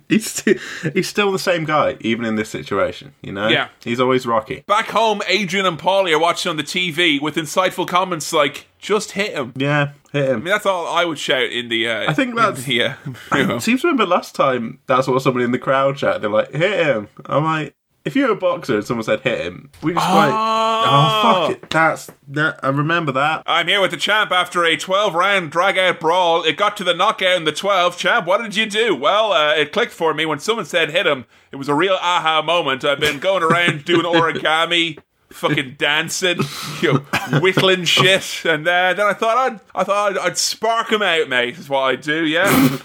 He's st- he's still the same guy, even in this situation. You know.
Yeah.
He's always Rocky.
Back home, Adrian and Paulie are watching on the TV with insightful comments like, "Just hit him."
Yeah. Hit him.
I mean, that's all I would shout in the. Uh,
I think that's-
the, uh,
I seem to remember last time that's what somebody in the crowd shouted. They're like, "Hit him!" I'm like, if you're a boxer and someone said, "Hit him," we just like, "Oh fuck it!" That's that. I remember that.
I'm here with the champ after a 12 round drag out brawl. It got to the knockout in the 12. Champ, what did you do? Well, uh, it clicked for me when someone said hit him. It was a real aha moment. I've been going around doing origami, fucking dancing, you know, whittling shit, and uh, then I thought I'd, I thought I'd, I'd spark him out, mate. Is what I do, yeah.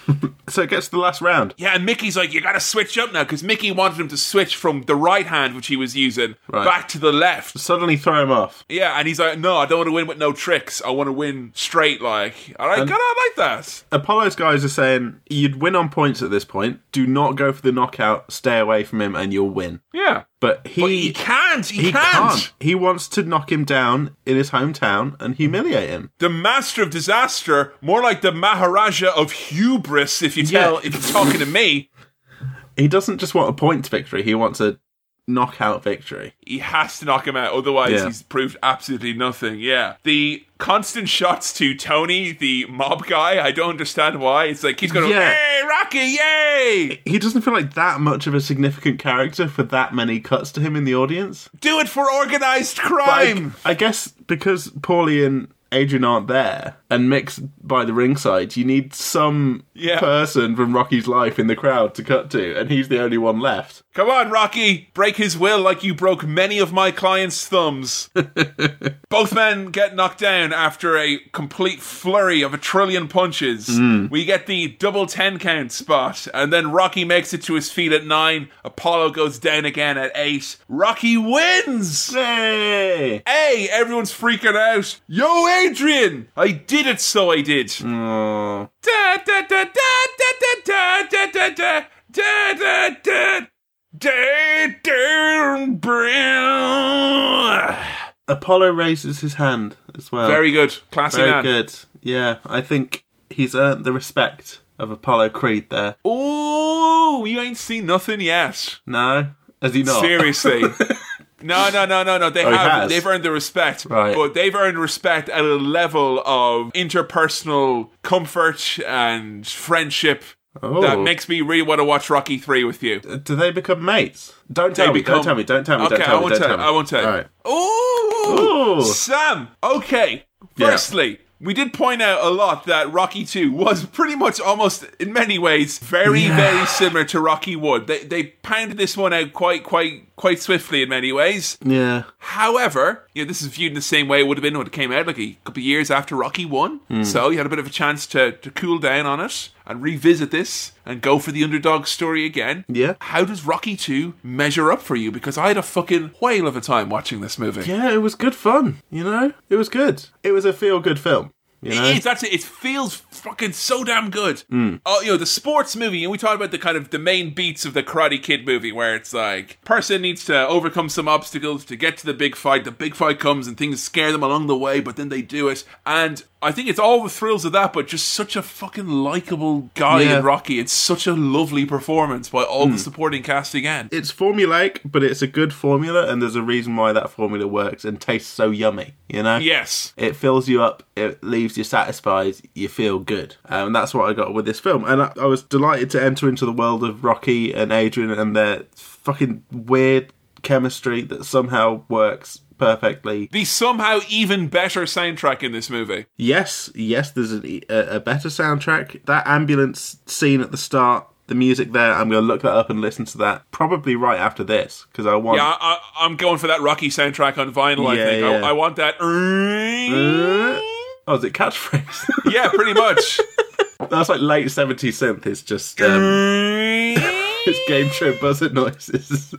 So it gets to the last round.
Yeah, and Mickey's like, you gotta switch up now, because Mickey wanted him to switch from the right hand, which he was using,
Right.
back to the left.
Suddenly throw him off.
Yeah, and he's like, no, I don't want to win with no tricks. I want to win straight, like.
And-
I like that.
Apollo's guys are saying you'd win on points at this point. Do not go for the knockout. Stay away from him, and you'll win.
Yeah.
But he
But he can't. He,
he
can't.
can't. He wants to knock him down in his hometown and humiliate him.
The master of disaster, more like the Maharaja of hubris. If you tell,
Yeah.
if you're talking to me,
He doesn't just want a points victory. He wants a knockout victory.
he has to knock him out. Otherwise,
Yeah.
he's proved absolutely nothing. Yeah. The constant shots to Tony, the mob guy. I don't understand why. It's like he's going,
Yeah.
"Hey, Rocky, yay!
He doesn't feel like that much of a significant character for that many cuts to him in the audience.
Do it for organized crime."
I, guess because Paulie and Adrian aren't there and Mickey's by the ringside, you need some
Yeah.
person from Rocky's life in the crowd to cut to, and he's the only one left.
Come on, Rocky, break his will like you broke many of my clients' thumbs. Both men get knocked down after a complete flurry of a trillion punches. Hmm. We get the double 10 count spot, and then Rocky makes it to his feet at 9. Apollo goes down again at 8. Rocky wins!
Hey!
Hey, everyone's freaking out. Yo, Adrian! I did it, so I did.
Oh.
Da da da da da da da da da da da da da da da
Apollo raises his hand as well.
Very good. Classy
Very
man.
good. Yeah, I think he's earned the respect of Apollo Creed there.
Oh, you ain't seen nothing yet.
No? Has he not?
Seriously. No, no, no, no, no. They
oh,
have. They've earned the respect,
Right.
but they've earned respect at a level of interpersonal comfort and friendship
Oh.
that makes me really want to watch Rocky Three with you.
Uh, do they become mates? Don't tell
They
me.
become-
Don't tell me. Don't tell me.
Okay,
don't tell
I
me.
won't
don't
tell.
tell me.
I won't tell.
All right.
Ooh,
Ooh.
Sam. Okay.
Yeah.
We did point out a lot that Rocky 2 was pretty much almost in many ways very,
Yeah.
very similar to Rocky 1. They, they pounded this one out quite, quite, quite swiftly in many ways.
Yeah.
However, you know, this is viewed in the same way it would have been when it came out, like a couple of years after Rocky 1.
Hmm.
So you had a bit of a chance to, to cool down on it and revisit this and go for the underdog story again.
Yeah.
How does Rocky 2 measure up for you? Because I had a fucking whale of a time watching this movie.
Yeah, it was good fun, you know? It was good. It was a feel good film. You know?
It is, that's it. It feels fucking so damn good.
Hmm.
Oh, you know, the sports movie, and we talked about the kind of the main beats of the Karate Kid movie, where it's like person needs to overcome some obstacles to get to the big fight. The big fight comes, and things scare them along the way, but then they do it. And I think it's all the thrills of that, but just such a fucking likable guy
Yeah.
in Rocky. It's such a lovely performance by all the supporting cast again.
it's formulaic, but it's a good formula, and there's a reason why that formula works and tastes so yummy, you know?
yes.
It fills you up, it leaves you satisfied, you feel good. Um, and that's what I got with this film. And I, I was delighted to enter into the world of Rocky and Adrian and their fucking weird chemistry that somehow works perfectly.
The somehow even better soundtrack in this movie.
Yes, yes, there's a, a, better soundtrack. That ambulance scene at the start, the music there, I'm going to look that up and listen to that probably right after this because I want.
Yeah, I, I'm going for that Rocky soundtrack on vinyl. I think
yeah.
I, I want that.
Uh, oh, is it catchphrase?
yeah, pretty much.
That's like late 70s synth. It's just. Um, it's game show buzzer noises.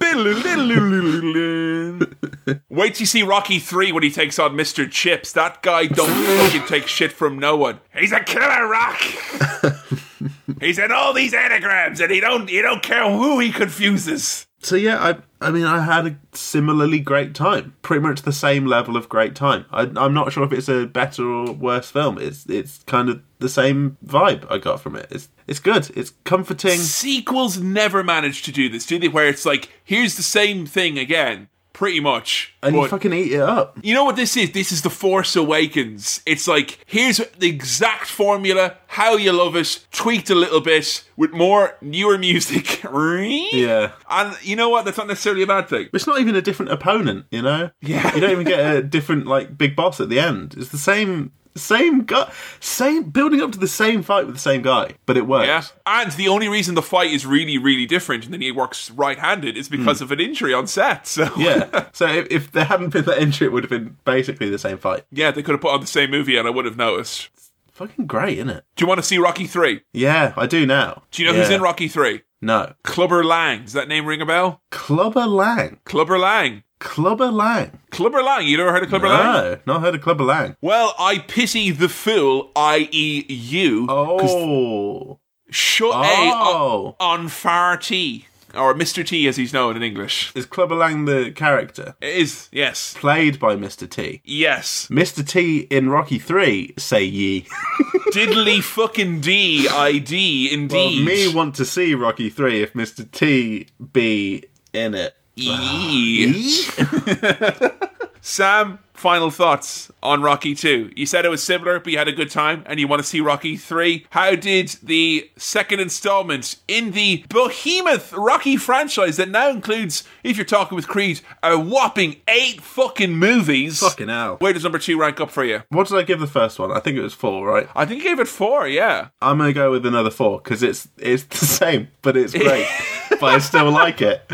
Wait till you see Rocky 3 when he takes on Mr. Chips. That guy don't fucking take shit from no one. He's a killer, Rock. He's in all these anagrams and he don't he don't care who he confuses.
So yeah, I I mean I had a similarly great time, pretty much the same level of great time. I, I'm not sure if it's a better or worse film. It's it's kind of the same vibe I got from it. It's it's good. It's comforting.
Sequels never manage to do this, do they? Where it's like, here's the same thing again, pretty much.
And you
but-
fucking eat it up.
You know what this is? This is the Force Awakens. It's like here's the exact formula, how you love it, tweaked a little bit with more newer music.
Yeah.
And you know what? That's not necessarily a bad thing.
It's not even a different opponent, you know?
Yeah.
You don't even get a different like big boss at the end. It's the same same guy same building up to the same fight with the same guy, but it works.
Yeah. And the only reason the fight is really, really different and then he works right handed is because hmm. of an injury on set. So.
Yeah. so if, if there hadn't been that injury, it would have been basically the same fight.
yeah, they could have put on the same movie and I would have noticed.
Fucking great, isn't it?
Do you want to see Rocky 3?
Yeah, I do now.
Do you know who's in Rocky 3?
No.
Clubber Lang. Does that name ring a bell?
Clubber Lang.
Clubber Lang.
Clubber Lang.
Clubber Lang. You never heard of Clubber Lang?
No, not heard of Clubber Lang.
Well, I pity the fool, i.e., you.
Oh.
Shut
Oh.
A on Far T, or Mr. T as he's known in English.
Is Clubber Lang the character?
It is, yes.
Played by Mr. T.
Yes.
Mr. T in Rocky 3, say ye.
Diddly fucking D, I D,
Well,
indeed.
me want to see Rocky 3 if Mr. T be in it.
Sam, final thoughts on Rocky 2. You said it was similar, but you had a good time, and you want to see Rocky 3. How did the second installment in the behemoth Rocky franchise that now includes, if you're talking with Creed, a whopping eight fucking movies?
Fucking hell.
Where does number two rank up for you?
What did I give the first one? I think it was 4, right?
I think you gave it four, yeah.
I'm going to go with another 4 because it's it's the same, but it's great. but I still like it.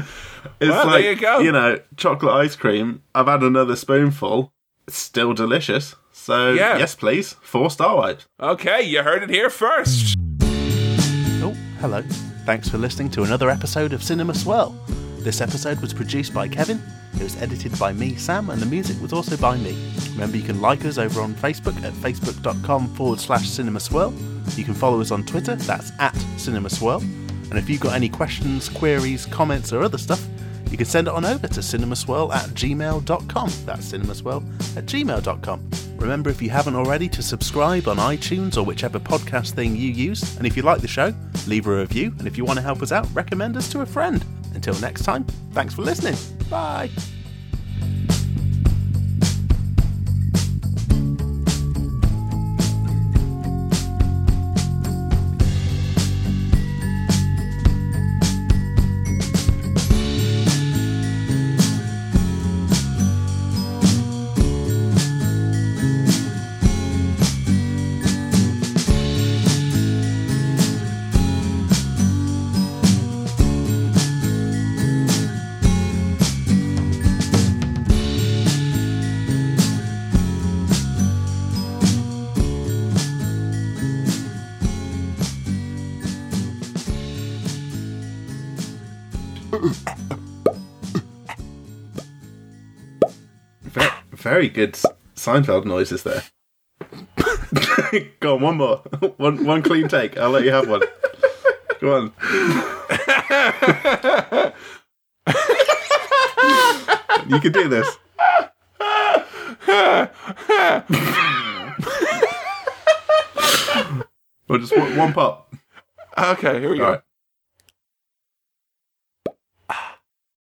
It's
Well, there
like,
you go.
You know, chocolate ice cream. I've had another spoonful. It's still delicious. So,
Yeah.
yes, please. Four star wipes.
Okay, you heard it here first.
Oh, hello. Thanks for listening to another episode of Cinema Swirl. This episode was produced by Kevin, it was edited by me, Sam, and the music was also by me. Remember, you can like us over on Facebook at facebook.com forward slash Cinema Swirl. You can follow us on Twitter, that's at Cinema Swirl. And if you've got any questions, queries, comments, or other stuff, you can send it on over to cinemaswirl at gmail.com. That's cinemaswirl at gmail.com. Remember, if you haven't already, to subscribe on iTunes or whichever podcast thing you use. And if you like the show, leave a review. And if you want to help us out, recommend us to a friend. Until next time, thanks for listening. Bye.
Very good Seinfeld noises there. Go on, one more. One one clean take. I'll let you have one. Go on. you can do this. or just one, one pop.
Okay, here we go.
All right.